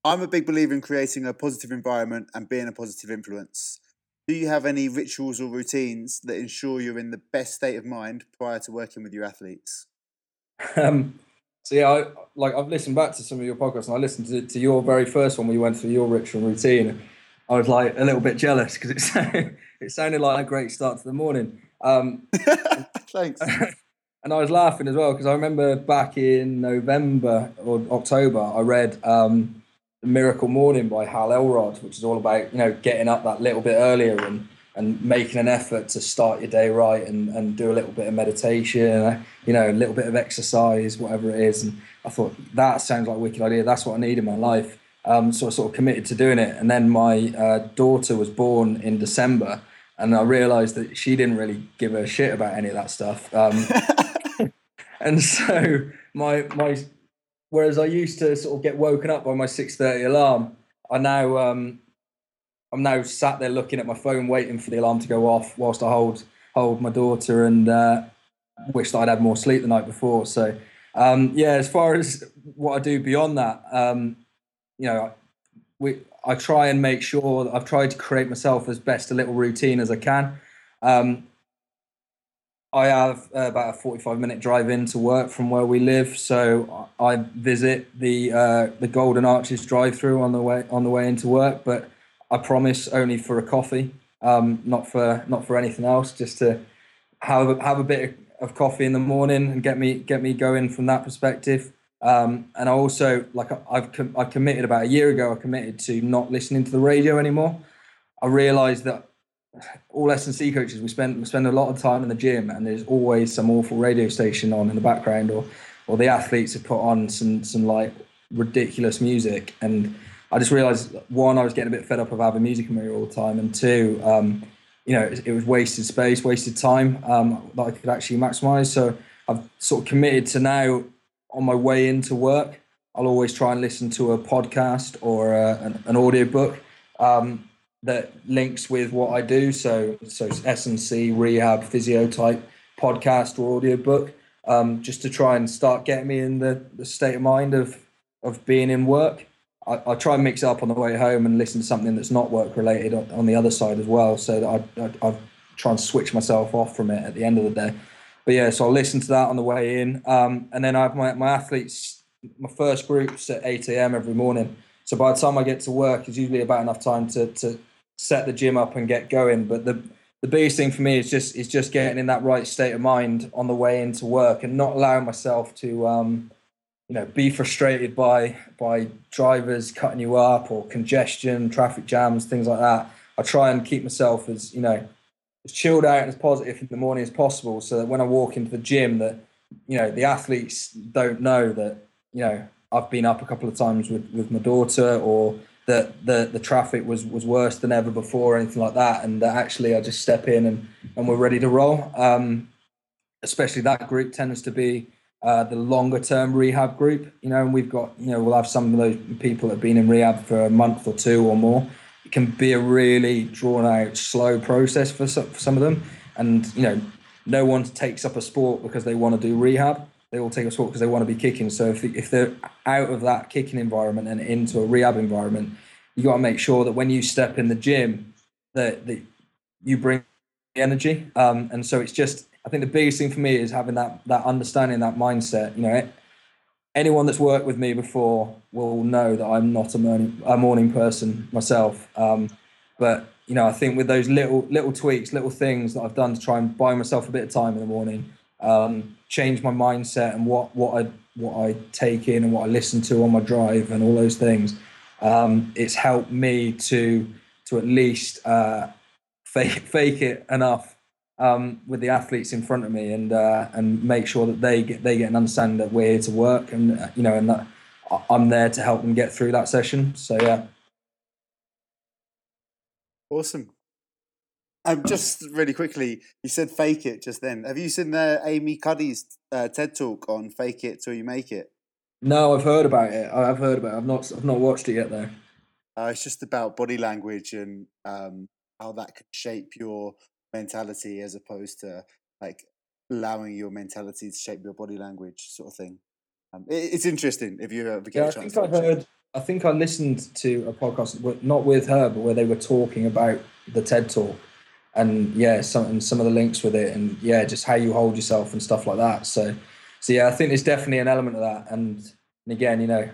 I'm a big believer in creating a positive environment and being a positive influence. Do you have any rituals or routines that ensure you're in the best state of mind prior to working with your athletes? Um, so yeah, I, like I've listened back to some of your podcasts, and I listened to, to your very first one where you went through your ritual routine. I was like a little bit jealous because it sounded, it sounded like a great start to the morning. Um, Thanks. and I was laughing as well because I remember back in November or October, I read um, "The Miracle Morning" by Hal Elrod, which is all about you know getting up that little bit earlier and and making an effort to start your day right and, and do a little bit of meditation, you know, a little bit of exercise, whatever it is. And I thought that sounds like a wicked idea. That's what I need in my life. Um, so I sort of committed to doing it. And then my uh, daughter was born in December, and I realised that she didn't really give a shit about any of that stuff. Um, and so my my whereas I used to sort of get woken up by my six thirty alarm, I now um, I'm now sat there looking at my phone, waiting for the alarm to go off, whilst I hold hold my daughter and uh, wish that I'd had more sleep the night before. So um, yeah, as far as what I do beyond that, um, you know, we I try and make sure I've tried to create myself as best a little routine as I can. Um, I have about a 45 minute drive in to work from where we live, so I visit the uh, the Golden Arches drive through on the way on the way into work. But I promise only for a coffee, um, not for not for anything else. Just to have a, have a bit of coffee in the morning and get me get me going from that perspective. Um, and I also like I've com- I committed about a year ago. I committed to not listening to the radio anymore. I realised that all S and C coaches we spend we spend a lot of time in the gym, and there's always some awful radio station on in the background, or or the athletes have put on some some like ridiculous music, and I just realised one I was getting a bit fed up of having music in my ear all the time, and two, um, you know, it, it, was wasted space, wasted time um, that I could actually maximise. So I've sort of committed to now on my way into work, I'll always try and listen to a podcast or a, an, an audio book um, that links with what I do. So, so S and C, rehab, physio type podcast or audio book, um, just to try and start getting me in the, the state of mind of of being in work. I, I, try and mix it up on the way home and listen to something that's not work related on, on the other side as well, so that I, I, I try and switch myself off from it at the end of the day but yeah, so I'll listen to that on the way in. Um, and then I have my, my athletes, my first group's at 8 a.m. every morning. So by the time I get to work, it's usually about enough time to, to set the gym up and get going. But the, the biggest thing for me is just is just getting in that right state of mind on the way into work and not allowing myself to um, you know be frustrated by by drivers cutting you up or congestion, traffic jams, things like that. I try and keep myself as you know as chilled out and as positive in the morning as possible so that when I walk into the gym that you know the athletes don't know that you know I've been up a couple of times with, with my daughter or that the, the traffic was, was worse than ever before or anything like that and that actually I just step in and, and we're ready to roll um, especially that group tends to be uh, the longer term rehab group you know and we've got you know we'll have some of those people that have been in rehab for a month or two or more it can be a really drawn out, slow process for some, for some of them. And you know, no one takes up a sport because they want to do rehab. They all take a sport because they want to be kicking. So if if they're out of that kicking environment and into a rehab environment, you got to make sure that when you step in the gym, that that you bring energy. Um, and so it's just, I think the biggest thing for me is having that that understanding, that mindset. You know, anyone that's worked with me before will know that I'm not a morning, a morning person myself. Um, but you know, I think with those little little tweaks, little things that I've done to try and buy myself a bit of time in the morning, um, change my mindset and what what I what I take in and what I listen to on my drive and all those things. Um, it's helped me to to at least uh, fake fake it enough um, with the athletes in front of me and uh, and make sure that they get they get an understanding that we're here to work and uh, you know and that I'm there to help them get through that session. So yeah. Awesome. Um, just really quickly, you said fake it just then. Have you seen the Amy Cuddy's uh, TED talk on fake it till you make it? No, I've heard about it. I've heard about it. I've not. I've not watched it yet though. Uh, it's just about body language and um, how that could shape your mentality as opposed to like allowing your mentality to shape your body language, sort of thing. Um, it, it's interesting if you ever get yeah, a chance. I think I heard. It. I think I listened to a podcast, not with her, but where they were talking about the TED talk and yeah, some and some of the links with it, and yeah, just how you hold yourself and stuff like that. So, so yeah, I think there's definitely an element of that. And, and again, you know,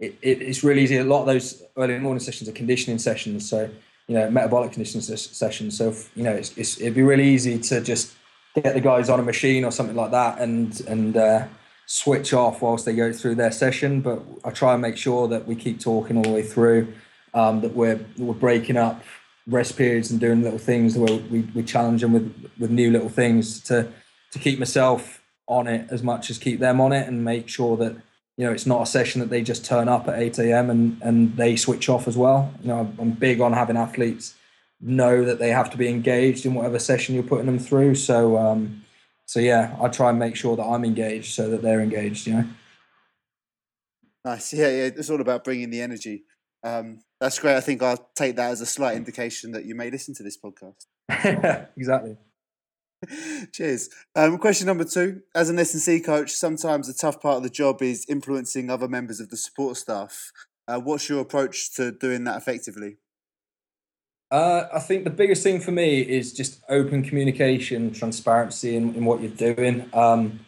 it, it, it's really easy. A lot of those early morning sessions are conditioning sessions, so you know, metabolic conditioning sessions. So you know, it's, it's, it'd be really easy to just get the guys on a machine or something like that, and and uh, switch off whilst they go through their session. But I try and make sure that we keep talking all the way through. Um, that we're we're breaking up rest periods and doing little things where we, we challenge them with with new little things to to keep myself on it as much as keep them on it and make sure that you know it's not a session that they just turn up at 8 a.m and and they switch off as well you know i'm big on having athletes know that they have to be engaged in whatever session you're putting them through so um so yeah i try and make sure that i'm engaged so that they're engaged you know nice yeah yeah it's all about bringing the energy um that's great. I think I'll take that as a slight indication that you may listen to this podcast. exactly. Cheers. Um, question number two: As an S and C coach, sometimes the tough part of the job is influencing other members of the support staff. Uh, what's your approach to doing that effectively? Uh, I think the biggest thing for me is just open communication, transparency in, in what you're doing. Um,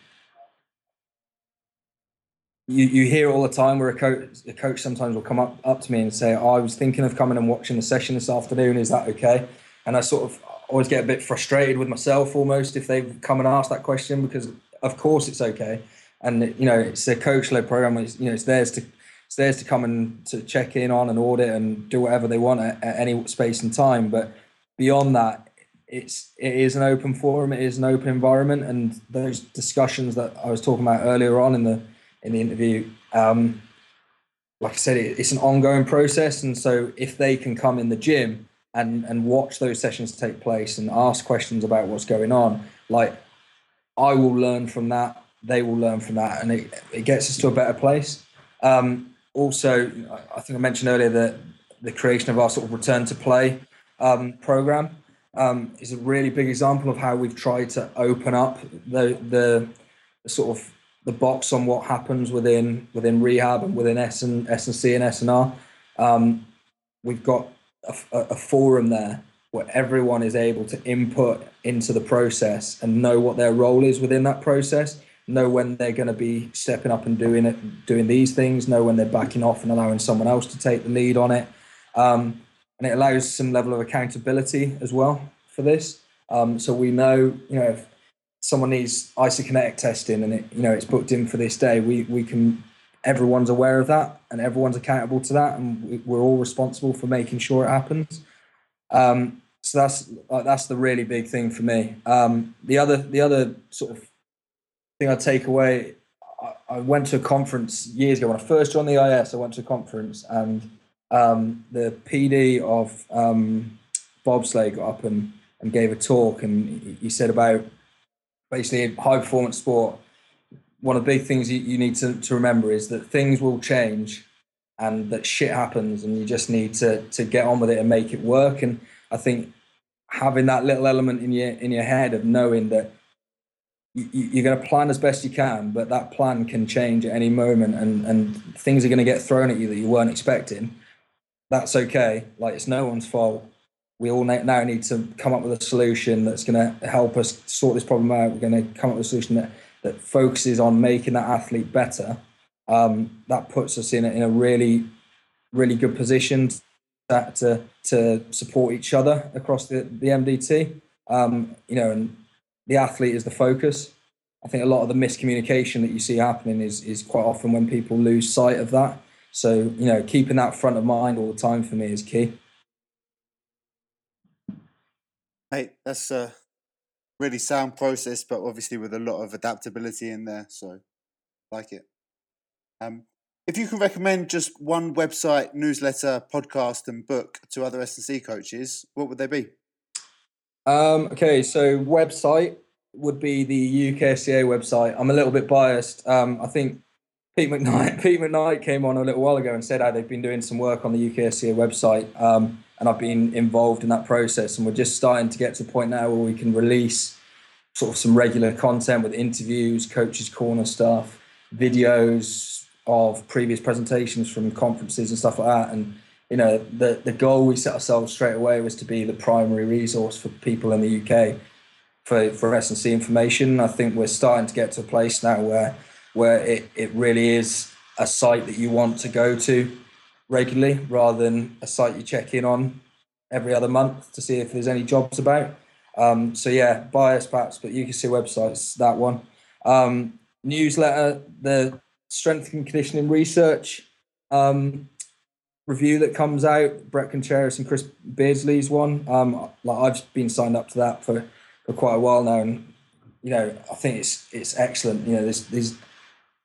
you, you hear all the time where a coach, a coach sometimes will come up, up to me and say, oh, I was thinking of coming and watching the session this afternoon. Is that okay? And I sort of always get a bit frustrated with myself almost if they come and ask that question because of course it's okay. And you know, it's a coach led program. It's, you know, it's theirs to it's theirs to come and to check in on and audit and do whatever they want at, at any space and time. But beyond that, it's it is an open forum. It is an open environment, and those discussions that I was talking about earlier on in the in the interview. Um, like I said, it, it's an ongoing process, and so if they can come in the gym and and watch those sessions take place and ask questions about what's going on, like I will learn from that. They will learn from that, and it, it gets us to a better place. Um, also, I think I mentioned earlier that the creation of our sort of return to play um, program um, is a really big example of how we've tried to open up the the, sort of the box on what happens within within rehab and within S and S and C and S and R. Um, we've got a, a, forum there where everyone is able to input into the process and know what their role is within that process. Know when they're going to be stepping up and doing it, doing these things. Know when they're backing off and allowing someone else to take the lead on it. Um, and it allows some level of accountability as well for this. Um, so we know, you know, if someone needs isokinetic testing and it you know it's booked in for this day we we can everyone's aware of that and everyone's accountable to that and we're all responsible for making sure it happens. Um, so that's that's the really big thing for me. Um, the other the other sort of thing i take away I, I, went to a conference years ago. When i first joined the EIS i went to a conference and um, the pd of um, bobsleigh got up and, and gave a talk and he said about basically high performance sport, one of the big things you, you need to, to remember is that things will change and that shit happens and you just need to to get on with it and make it work. And I think having that little element in your in your head of knowing that you, you're going to plan as best you can, but that plan can change at any moment, and and things are going to get thrown at you that you weren't expecting. That's okay. Like it's no one's fault we all now need to come up with a solution that's going to help us sort this problem out. We're going to come up with a solution that, that focuses on making that athlete better. Um, that puts us in a, in a really, really good position to, to, to support each other across the, the MDT. Um, you know, and the athlete is the focus. I think a lot of the miscommunication that you see happening is is quite often when people lose sight of that. So you know, keeping that front of mind all the time for me is key. Hey, that's a really sound process, but obviously with a lot of adaptability in there. So, like it. Um, if you can recommend just one website, newsletter, podcast, and book to other S&C coaches, what would they be? Um, okay, so website would be the UKSCA website. I'm a little bit biased. Um, I think Pete McKnight, Pete McKnight came on a little while ago and said how they've been doing some work on the UKSCA website, um, and I've been involved in that process. And we're just starting to get to a point now where we can release sort of some regular content with interviews, coaches corner stuff, videos of previous presentations from conferences and stuff like that. And you know, the the goal we set ourselves straight away was to be the primary resource for people in the UK for for S and C information. I think we're starting to get to a place now where where it, it really is a site that you want to go to regularly rather than a site you check in on every other month to see if there's any jobs about. Um, so yeah, bias perhaps, but you can see websites that one. Um, newsletter, the strength and conditioning research um, review that comes out, Bret Contreras and Chris Beardsley's one. Um, like I've been signed up to that for, for quite a while now, and you know I think it's it's excellent. You know, there's there's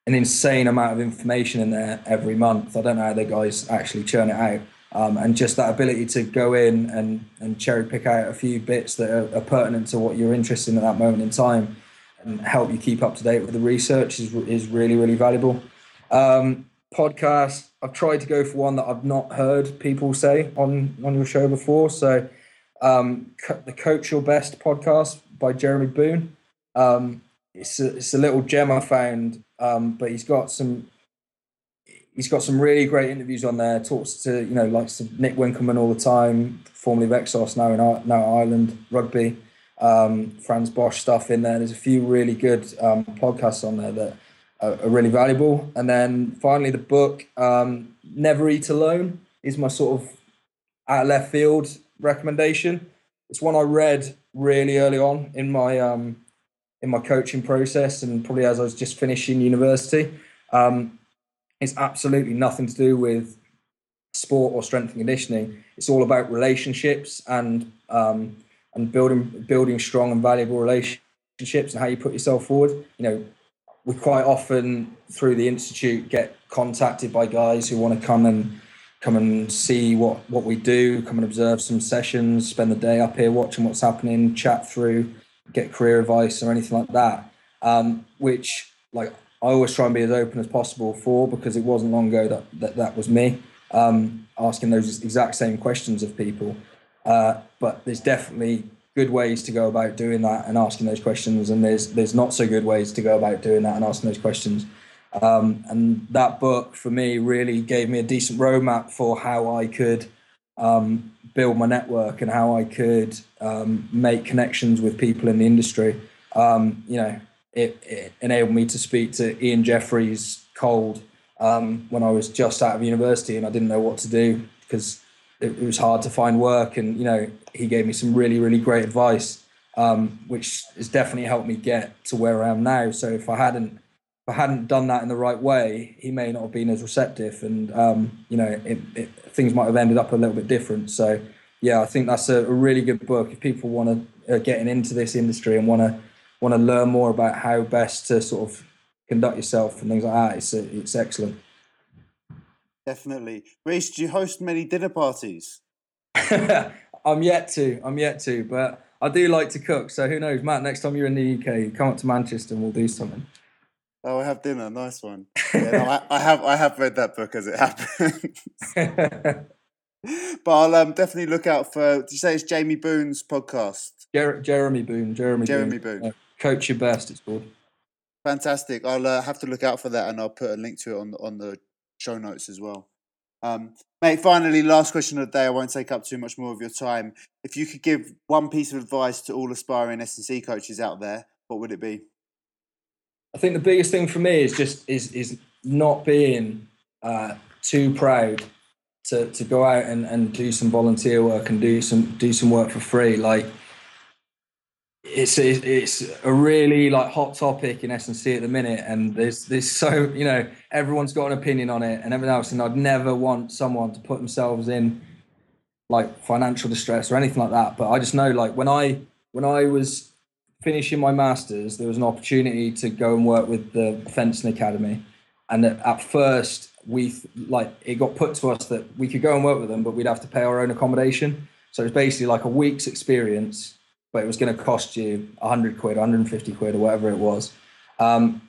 an insane amount of information in there every month. I don't know how the guys actually churn it out. Um, and just that ability to go in and, and cherry pick out a few bits that are, are, pertinent to what you're interested in at that moment in time and help you keep up to date with the research is, is really, really valuable. Um, podcast, I've tried to go for one that I've not heard people say on, on your show before. So, um, the Coach Your Best podcast by Jeremy Boone. Um, it's, a, it's a little gem I found, um, but he's got some he's got some really great interviews on there. Talks to you know likes to Nick Winkelman all the time, formerly of Exos, now in now Ireland rugby. Um, Frans Bosch stuff in there. There's a few really good um, podcasts on there that are, are, really valuable. And then finally, the book um, Never Eat Alone is my sort of out of left field recommendation. It's one I read really early on in my um, in my coaching process, and probably as I was just finishing university. Um, it's absolutely nothing to do with sport or strength and conditioning. It's all about relationships and um, and building building strong and valuable relationships and how you put yourself forward. You know, we quite often through the institute get contacted by guys who want to come and come and see what what we do, come and observe some sessions, spend the day up here watching what's happening, chat through, get career advice or anything like that. Um, which like I always try and be as open as possible for because it wasn't long ago that that, that was me um, asking those exact same questions of people. Uh, but there's definitely good ways to go about doing that and asking those questions, and there's there's not so good ways to go about doing that and asking those questions. Um, and that book for me really gave me a decent roadmap for how I could um, build my network and how I could um, make connections with people in the industry. Um, you know, it, it, enabled me to speak to Ian Jeffreys cold um, when I was just out of university and I didn't know what to do because it, it, was hard to find work. And you know, he gave me some really, really great advice, um, which has definitely helped me get to where I am now. So if I hadn't, I hadn't done that in the right way, he may not have been as receptive, and um, you know, it, things might have ended up a little bit different. So yeah, I think that's a, a really good book if people want to uh, getting into this industry and want to want to learn more about how best to sort of conduct yourself and things like that, it's it's excellent. Definitely, Rhys. Do you host many dinner parties? I'm yet to. I'm yet to, but I do like to cook. So who knows, Matt? Next time you're in the UK, come up to Manchester and we'll do something. Oh, I have dinner. Nice one. Yeah, no, I, I, have. I have read that book as it happens. but I'll um, definitely look out for. Did you say it's Jamie Boone's podcast? Jer- Jeremy Boone. Jeremy. Jeremy Boone. Boone. Coach your best. It's called. Fantastic. I'll uh, have to look out for that, and I'll put a link to it on the, on the show notes as well. Um, mate, finally, last question of the day. I won't take up too much more of your time. If you could give one piece of advice to all aspiring S&C coaches out there, what would it be? I think the biggest thing for me is just is is not being uh, too proud to to go out and, and do some volunteer work and do some do some work for free. Like it's it's a really like hot topic in S&C at the minute, and there's there's so you know everyone's got an opinion on it and everything else, and I'd never want someone to put themselves in like financial distress or anything like that. But I just know like when I when I was finishing my masters, there was an opportunity to go and work with the fencing academy, and at first we like it got put to us that we could go and work with them, but we'd have to pay our own accommodation. So it's basically like a week's experience but it was going to cost you 100 quid, 150 quid, or whatever it was. Um,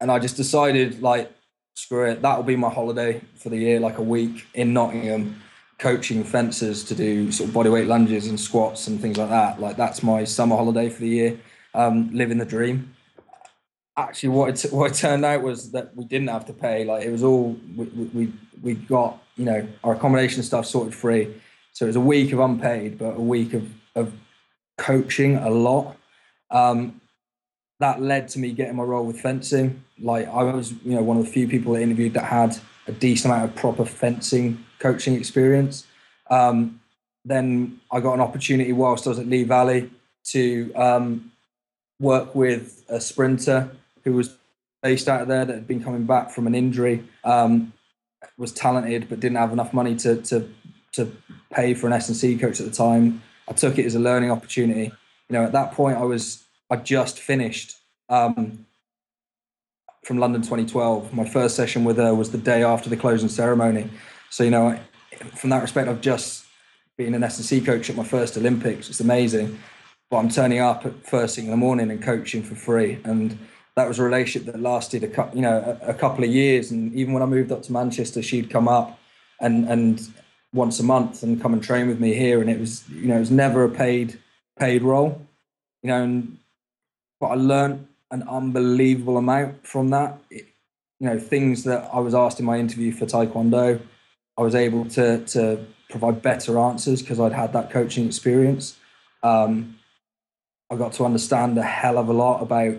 and I just decided, like, screw it, that'll be my holiday for the year, like a week in Nottingham, coaching fencers to do sort of bodyweight lunges and squats and things like that. Like, that's my summer holiday for the year, um, living the dream. Actually, what it, what it turned out was that we didn't have to pay. Like, it was all, we, we, we got, you know, our accommodation stuff sorted free. So it was a week of unpaid, but a week of, of coaching a lot. Um, that led to me getting my role with fencing. Like I was, you know, one of the few people that interviewed that had a decent amount of proper fencing coaching experience. Um, then I got an opportunity whilst I was at Lee Valley to um, work with a sprinter who was based out there that had been coming back from an injury, um, was talented but didn't have enough money to to to pay for an S and C coach at the time. I took it as a learning opportunity. You know, at that point, I was I just finished um, from London 2012. My first session with her was the day after the closing ceremony. So you know, from that respect, I've just been an S&C coach at my first Olympics. It's amazing, but I'm turning up at first thing in the morning and coaching for free, and that was a relationship that lasted a couple, you know, a, a couple of years. And even when I moved up to Manchester, she'd come up and and once a month and come and train with me here. And it was, you know, it was never a paid paid role, you know. And but I learned an unbelievable amount from that. It, you know, things that I was asked in my interview for Taekwondo, I was able to to provide better answers because I'd had that coaching experience. Um, I got to understand a hell of a lot about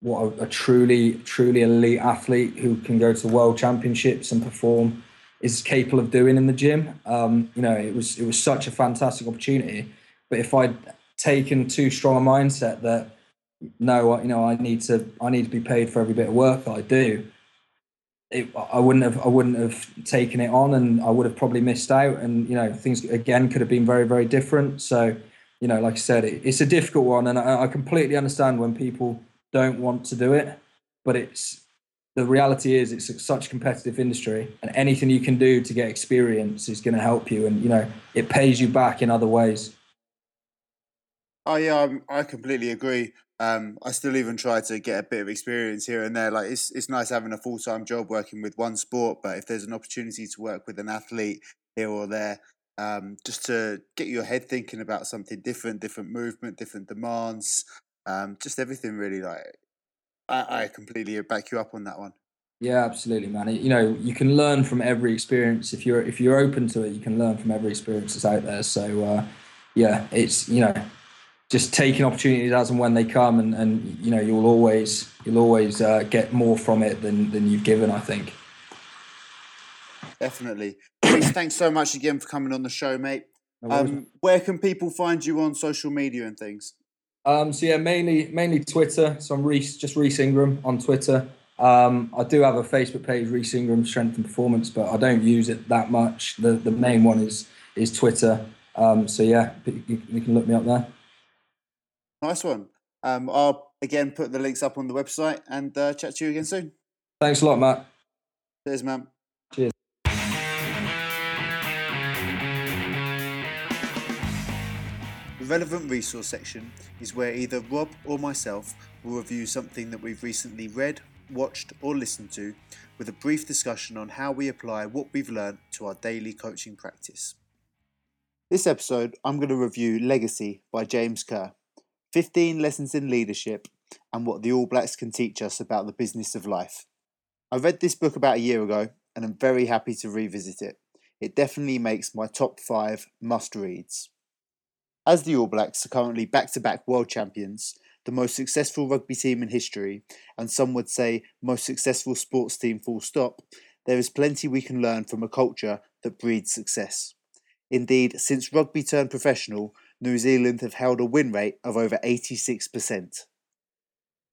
what a, a truly truly elite athlete who can go to world championships and perform is capable of doing in the gym. Um, you know, it was it was such a fantastic opportunity. But if I'd taken too strong a mindset that no, you know, I need to I need to be paid for every bit of work that I do, it, I wouldn't have I wouldn't have taken it on, and I would have probably missed out. And you know, things again could have been very very different. So, you know, like I said, it, it's a difficult one, and I, I completely understand when people don't want to do it, but it's the reality is it's such a competitive industry and anything you can do to get experience is going to help you and you know it pays you back in other ways oh yeah i completely agree um, i still even try to get a bit of experience here and there like it's, it's nice having a full-time job working with one sport but if there's an opportunity to work with an athlete here or there um, just to get your head thinking about something different different movement different demands um, just everything really like I, I completely back you up on that one. Yeah, absolutely, man. You know, you can learn from every experience if you're if you're open to it. You can learn from every experience that's out there. So, uh, yeah, it's you know, just taking opportunities as and when they come, and and you know, you'll always you'll always uh, get more from it than than you've given. I think. Definitely. Chris, thanks so much again for coming on the show, mate. Um, where can people find you on social media and things? Um, so yeah, mainly mainly Twitter. So I'm Rhys, just Rhys Ingram on Twitter. Um, I do have a Facebook page, Rhys Ingram Strength and Performance, but I don't use it that much. The the main one is is Twitter. Um, so yeah, you, you, can look me up there. Nice one. Um, I'll again put the links up on the website and uh, chat to you again soon. Thanks a lot, Matt. Cheers, man. Cheers. The relevant resource section is where either Rob or myself will review something that we've recently read, watched, or listened to, with a brief discussion on how we apply what we've learned to our daily coaching practice. This episode, I'm going to review Legacy by James Kerr 15 Lessons in Leadership and what the All Blacks can teach us about the business of life. I read this book about a year ago and I'm very happy to revisit it. It definitely makes my top five must reads. As the All Blacks are currently back to back world champions, the most successful rugby team in history, and some would say most successful sports team full stop, there is plenty we can learn from a culture that breeds success. Indeed, since rugby turned professional, New Zealand have held a win rate of over 86%.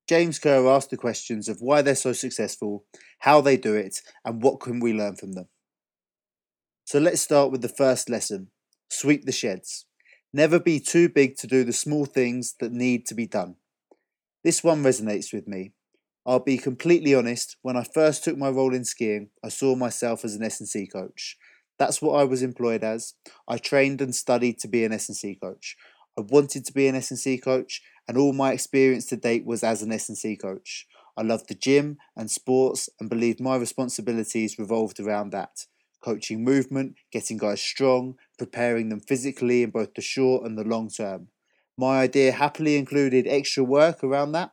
James Kerr asked the questions of why they're so successful, how they do it, and what can we learn from them. So let's start with the first lesson sweep the sheds. Never be too big to do the small things that need to be done. This one resonates with me. I'll be completely honest, when I first took my role in skiing, I saw myself as an S&C coach. That's what I was employed as. I trained and studied to be an S&C coach. I wanted to be an S&C coach and all my experience to date was as an S&C coach. I loved the gym and sports and believed my responsibilities revolved around that. Coaching movement, getting guys strong, preparing them physically in both the short and the long term. My idea happily included extra work around that,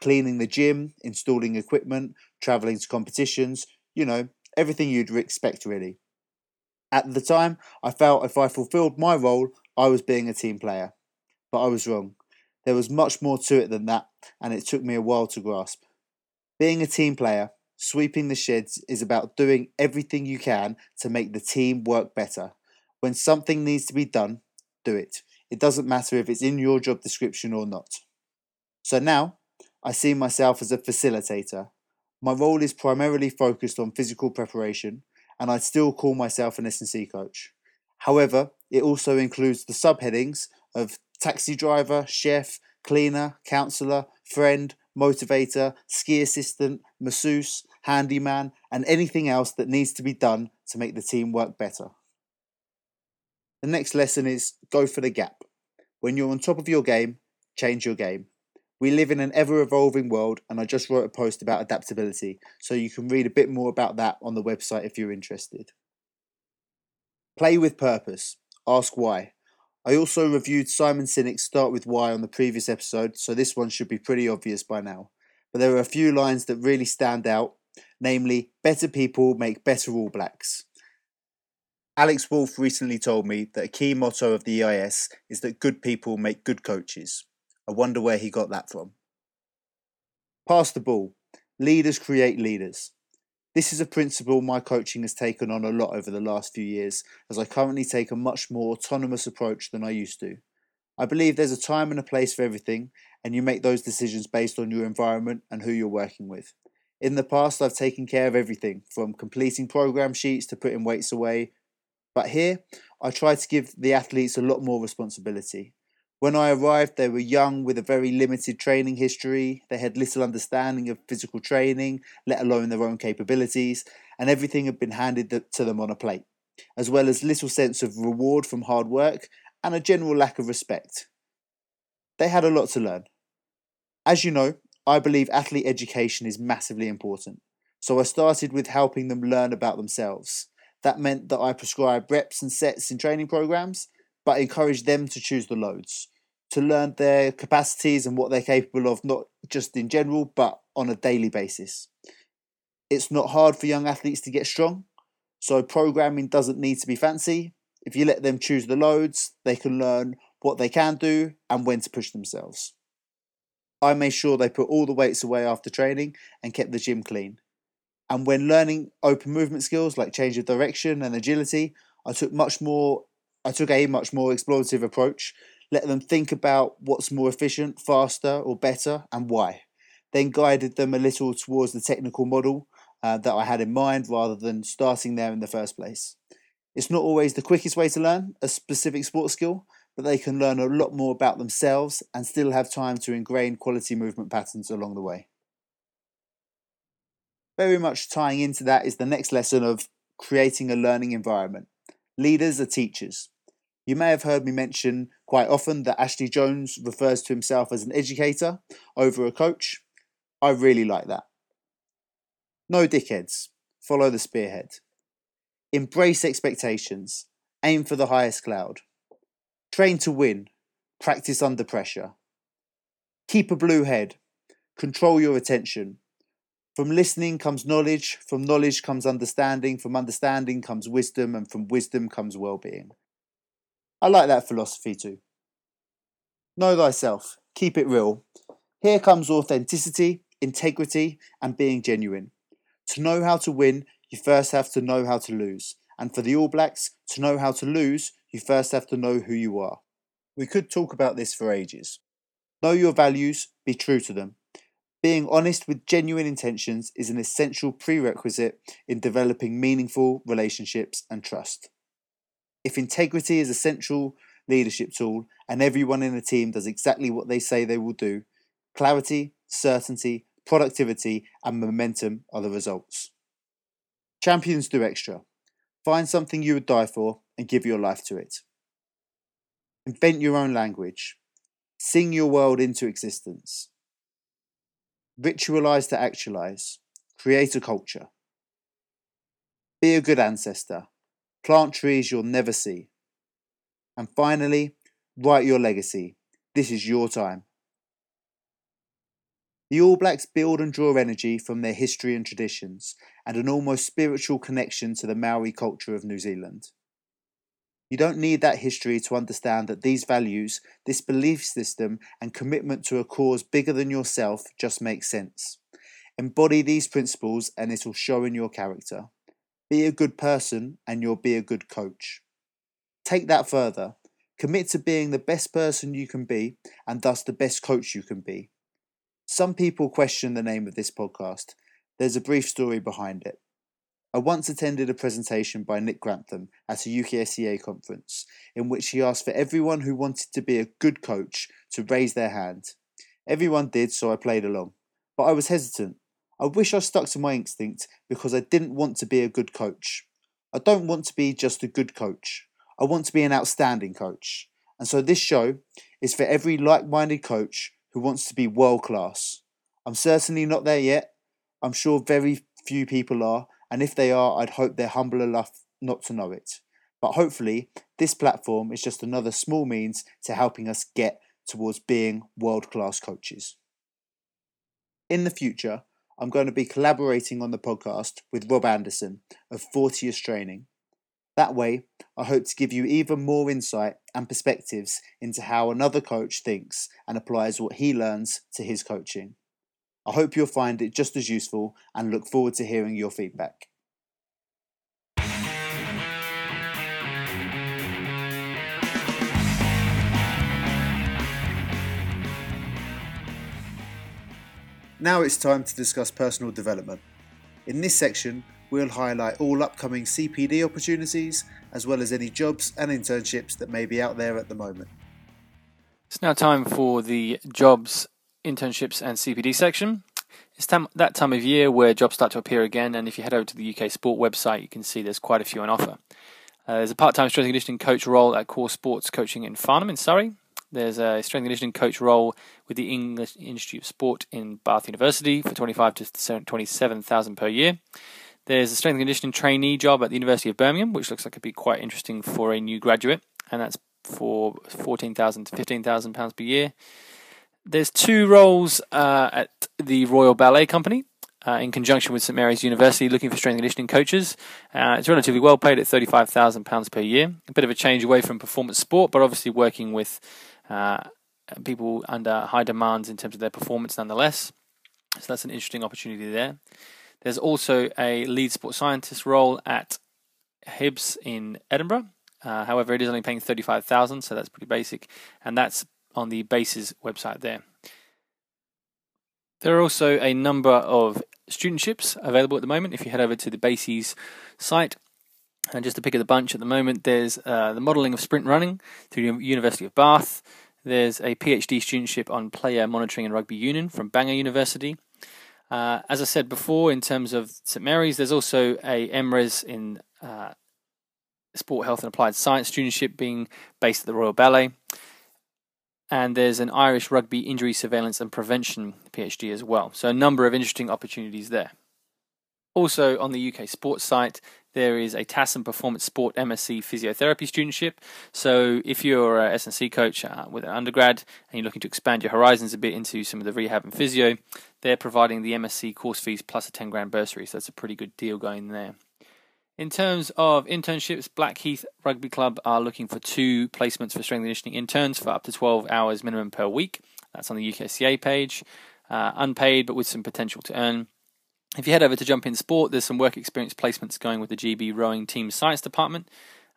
cleaning the gym, installing equipment, traveling to competitions, you know, everything you'd expect really. At the time, I felt if I fulfilled my role, I was being a team player. But I was wrong. There was much more to it than that, and it took me a while to grasp. Being a team player, sweeping the sheds is about doing everything you can to make the team work better. When something needs to be done, do it. It doesn't matter if it's in your job description or not. So now, I see myself as a facilitator. My role is primarily focused on physical preparation, and I still call myself an S&C coach. However, it also includes the subheadings of taxi driver, chef, cleaner, counsellor, friend, motivator, ski assistant, masseuse, handyman, and anything else that needs to be done to make the team work better. The next lesson is go for the gap. When you're on top of your game, change your game. We live in an ever evolving world, and I just wrote a post about adaptability, so you can read a bit more about that on the website if you're interested. Play with purpose. Ask why. I also reviewed Simon Sinek's Start with Why on the previous episode, so this one should be pretty obvious by now. But there are a few lines that really stand out, namely, better people make better All Blacks. Alex Wolf recently told me that a key motto of the EIS is that good people make good coaches. I wonder where he got that from. Pass the ball. Leaders create leaders. This is a principle my coaching has taken on a lot over the last few years, as I currently take a much more autonomous approach than I used to. I believe there's a time and a place for everything, and you make those decisions based on your environment and who you're working with. In the past, I've taken care of everything from completing program sheets to putting weights away, but here I try to give the athletes a lot more responsibility. When I arrived, they were young with a very limited training history. They had little understanding of physical training, let alone their own capabilities, and everything had been handed to them on a plate, as well as little sense of reward from hard work and a general lack of respect. They had a lot to learn. As you know, I believe athlete education is massively important, so I started with helping them learn about themselves. That meant that I prescribed reps and sets in training programs, but encourage them to choose the loads to learn their capacities and what they're capable of, not just in general, but on a daily basis. It's not hard for young athletes to get strong, so programming doesn't need to be fancy. If you let them choose the loads, they can learn what they can do and when to push themselves. I made sure they put all the weights away after training and kept the gym clean. And when learning open movement skills like change of direction and agility, I took much more I took a much more explorative approach let them think about what's more efficient, faster, or better, and why. Then guided them a little towards the technical model uh, that I had in mind rather than starting there in the first place. It's not always the quickest way to learn a specific sports skill, but they can learn a lot more about themselves and still have time to ingrain quality movement patterns along the way. Very much tying into that is the next lesson of creating a learning environment. Leaders are teachers. You may have heard me mention quite often that Ashley Jones refers to himself as an educator over a coach. I really like that. No dickheads, follow the spearhead. Embrace expectations, aim for the highest cloud. Train to win, practice under pressure. Keep a blue head, control your attention. From listening comes knowledge, from knowledge comes understanding, from understanding comes wisdom, and from wisdom comes well being. I like that philosophy too. Know thyself, keep it real. Here comes authenticity, integrity, and being genuine. To know how to win, you first have to know how to lose. And for the All Blacks, to know how to lose, you first have to know who you are. We could talk about this for ages. Know your values, be true to them. Being honest with genuine intentions is an essential prerequisite in developing meaningful relationships and trust. If integrity is a central leadership tool and everyone in the team does exactly what they say they will do, clarity, certainty, productivity, and momentum are the results. Champions do extra. Find something you would die for and give your life to it. Invent your own language. Sing your world into existence. Ritualize to actualize. Create a culture. Be a good ancestor. Plant trees you'll never see. And finally, write your legacy. This is your time. The All Blacks build and draw energy from their history and traditions, and an almost spiritual connection to the Maori culture of New Zealand. You don't need that history to understand that these values, this belief system, and commitment to a cause bigger than yourself just make sense. Embody these principles and it'll show in your character. Be a good person and you'll be a good coach. Take that further. Commit to being the best person you can be and thus the best coach you can be. Some people question the name of this podcast. There's a brief story behind it. I once attended a presentation by Nick Grantham at a UKSCA conference in which he asked for everyone who wanted to be a good coach to raise their hand. Everyone did, so I played along. But I was hesitant. I wish I stuck to my instinct because I didn't want to be a good coach. I don't want to be just a good coach. I want to be an outstanding coach. And so this show is for every like minded coach who wants to be world class. I'm certainly not there yet. I'm sure very few people are, and if they are, I'd hope they're humble enough not to know it. But hopefully, this platform is just another small means to helping us get towards being world class coaches. In the future, I'm going to be collaborating on the podcast with Rob Anderson of Fortius Training. That way, I hope to give you even more insight and perspectives into how another coach thinks and applies what he learns to his coaching. I hope you'll find it just as useful and look forward to hearing your feedback. Now it's time to discuss personal development. In this section, we'll highlight all upcoming CPD opportunities as well as any jobs and internships that may be out there at the moment. It's now time for the jobs, internships, and CPD section. It's tam- that time of year where jobs start to appear again, and if you head over to the UK Sport website, you can see there's quite a few on offer. Uh, there's a part-time strength and conditioning coach role at Core Sports Coaching in Farnham in Surrey. There's a strength and conditioning coach role with the English Institute of Sport in Bath University for 25 to 27,000 per year. There's a strength and conditioning trainee job at the University of Birmingham, which looks like it'd be quite interesting for a new graduate, and that's for 14,000 to 15,000 pounds per year. There's two roles uh, at the Royal Ballet Company. Uh, in conjunction with St Mary's University, looking for strength and conditioning coaches. Uh, it's relatively well paid at £35,000 per year. A bit of a change away from performance sport, but obviously working with uh, people under high demands in terms of their performance nonetheless. So that's an interesting opportunity there. There's also a lead sports scientist role at Hibs in Edinburgh. Uh, however, it is only paying 35000 so that's pretty basic. And that's on the BASES website there. There are also a number of studentships available at the moment. If you head over to the BASES site, and just to pick of the bunch at the moment, there's uh, the modelling of sprint running through the University of Bath. There's a PhD studentship on player monitoring and rugby union from Bangor University. Uh, as I said before, in terms of St Mary's, there's also a MRes in uh, Sport, Health and Applied Science studentship being based at the Royal Ballet. And there's an Irish Rugby Injury Surveillance and Prevention PhD as well. So, a number of interesting opportunities there. Also, on the UK Sports site, there is a TASM Performance Sport MSc Physiotherapy studentship. So, if you're a S&C coach uh, with an undergrad and you're looking to expand your horizons a bit into some of the rehab and physio, they're providing the MSc course fees plus a 10 grand bursary. So, that's a pretty good deal going there. In terms of internships, Blackheath Rugby Club are looking for two placements for strength and conditioning interns for up to 12 hours minimum per week. That's on the UKSCA page. Uh, unpaid, but with some potential to earn. If you head over to Jump in Sport, there's some work experience placements going with the GB Rowing Team Science Department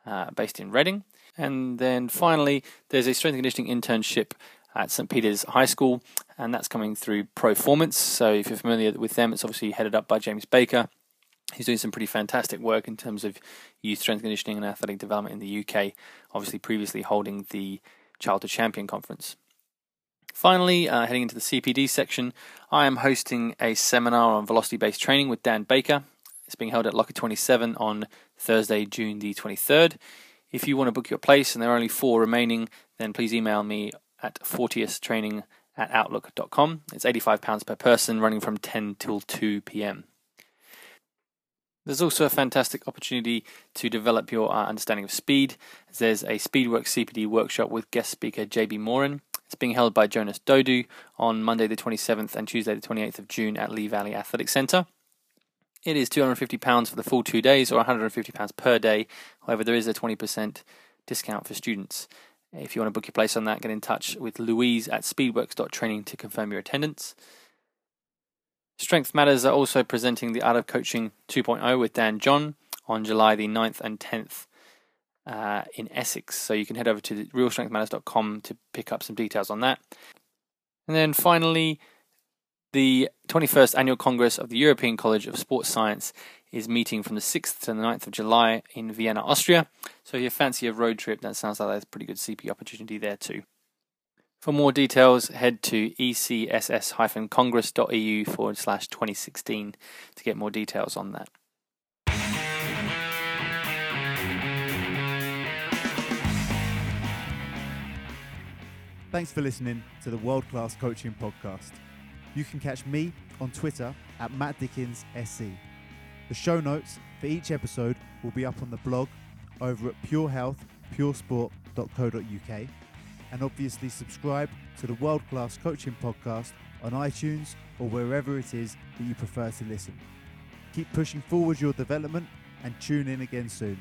uh, based in Reading. And then finally, there's a strength and conditioning internship at St. Peter's High School, and that's coming through Proformance. So if you're familiar with them, it's obviously headed up by James Baker. He's doing some pretty fantastic work in terms of youth strength conditioning and athletic development in the UK, obviously previously holding the Childhood Champion Conference. Finally, uh, heading into the CPD section, I am hosting a seminar on velocity based training with Dan Baker. It's being held at Locker 27 on Thursday, June the 23rd. If you want to book your place and there are only four remaining, then please email me at fortiustraining at outlook.com. It's £85 per person, running from 10 till 2 p.m. There's also a fantastic opportunity to develop your uh, understanding of speed. There's a Speedworks CPD workshop with guest speaker JB Morin. It's being held by Jonas Dodoo on Monday the 27th and Tuesday the 28th of June at Lee Valley Athletic Centre. It is £250 for the full two days or £150 per day. However, there is a 20% discount for students. If you want to book your place on that, get in touch with Louise at speedworks.training to confirm your attendance. Strength Matters are also presenting the Art of Coaching 2.0 with Dan John on July the 9th and 10th uh, in Essex. So you can head over to realstrengthmatters.com to pick up some details on that. And then finally, the 21st Annual Congress of the European College of Sports Science is meeting from the 6th to the 9th of July in Vienna, Austria. So if you fancy a road trip, that sounds like there's a pretty good CP opportunity there too. For more details, head to ecss-congress.eu forward slash 2016 to get more details on that. Thanks for listening to the World Class Coaching Podcast. You can catch me on Twitter at Matt Dickens SC. The show notes for each episode will be up on the blog over at purehealthpuresport.co.uk and obviously subscribe to the World Class Coaching Podcast on iTunes or wherever it is that you prefer to listen. Keep pushing forward your development and tune in again soon.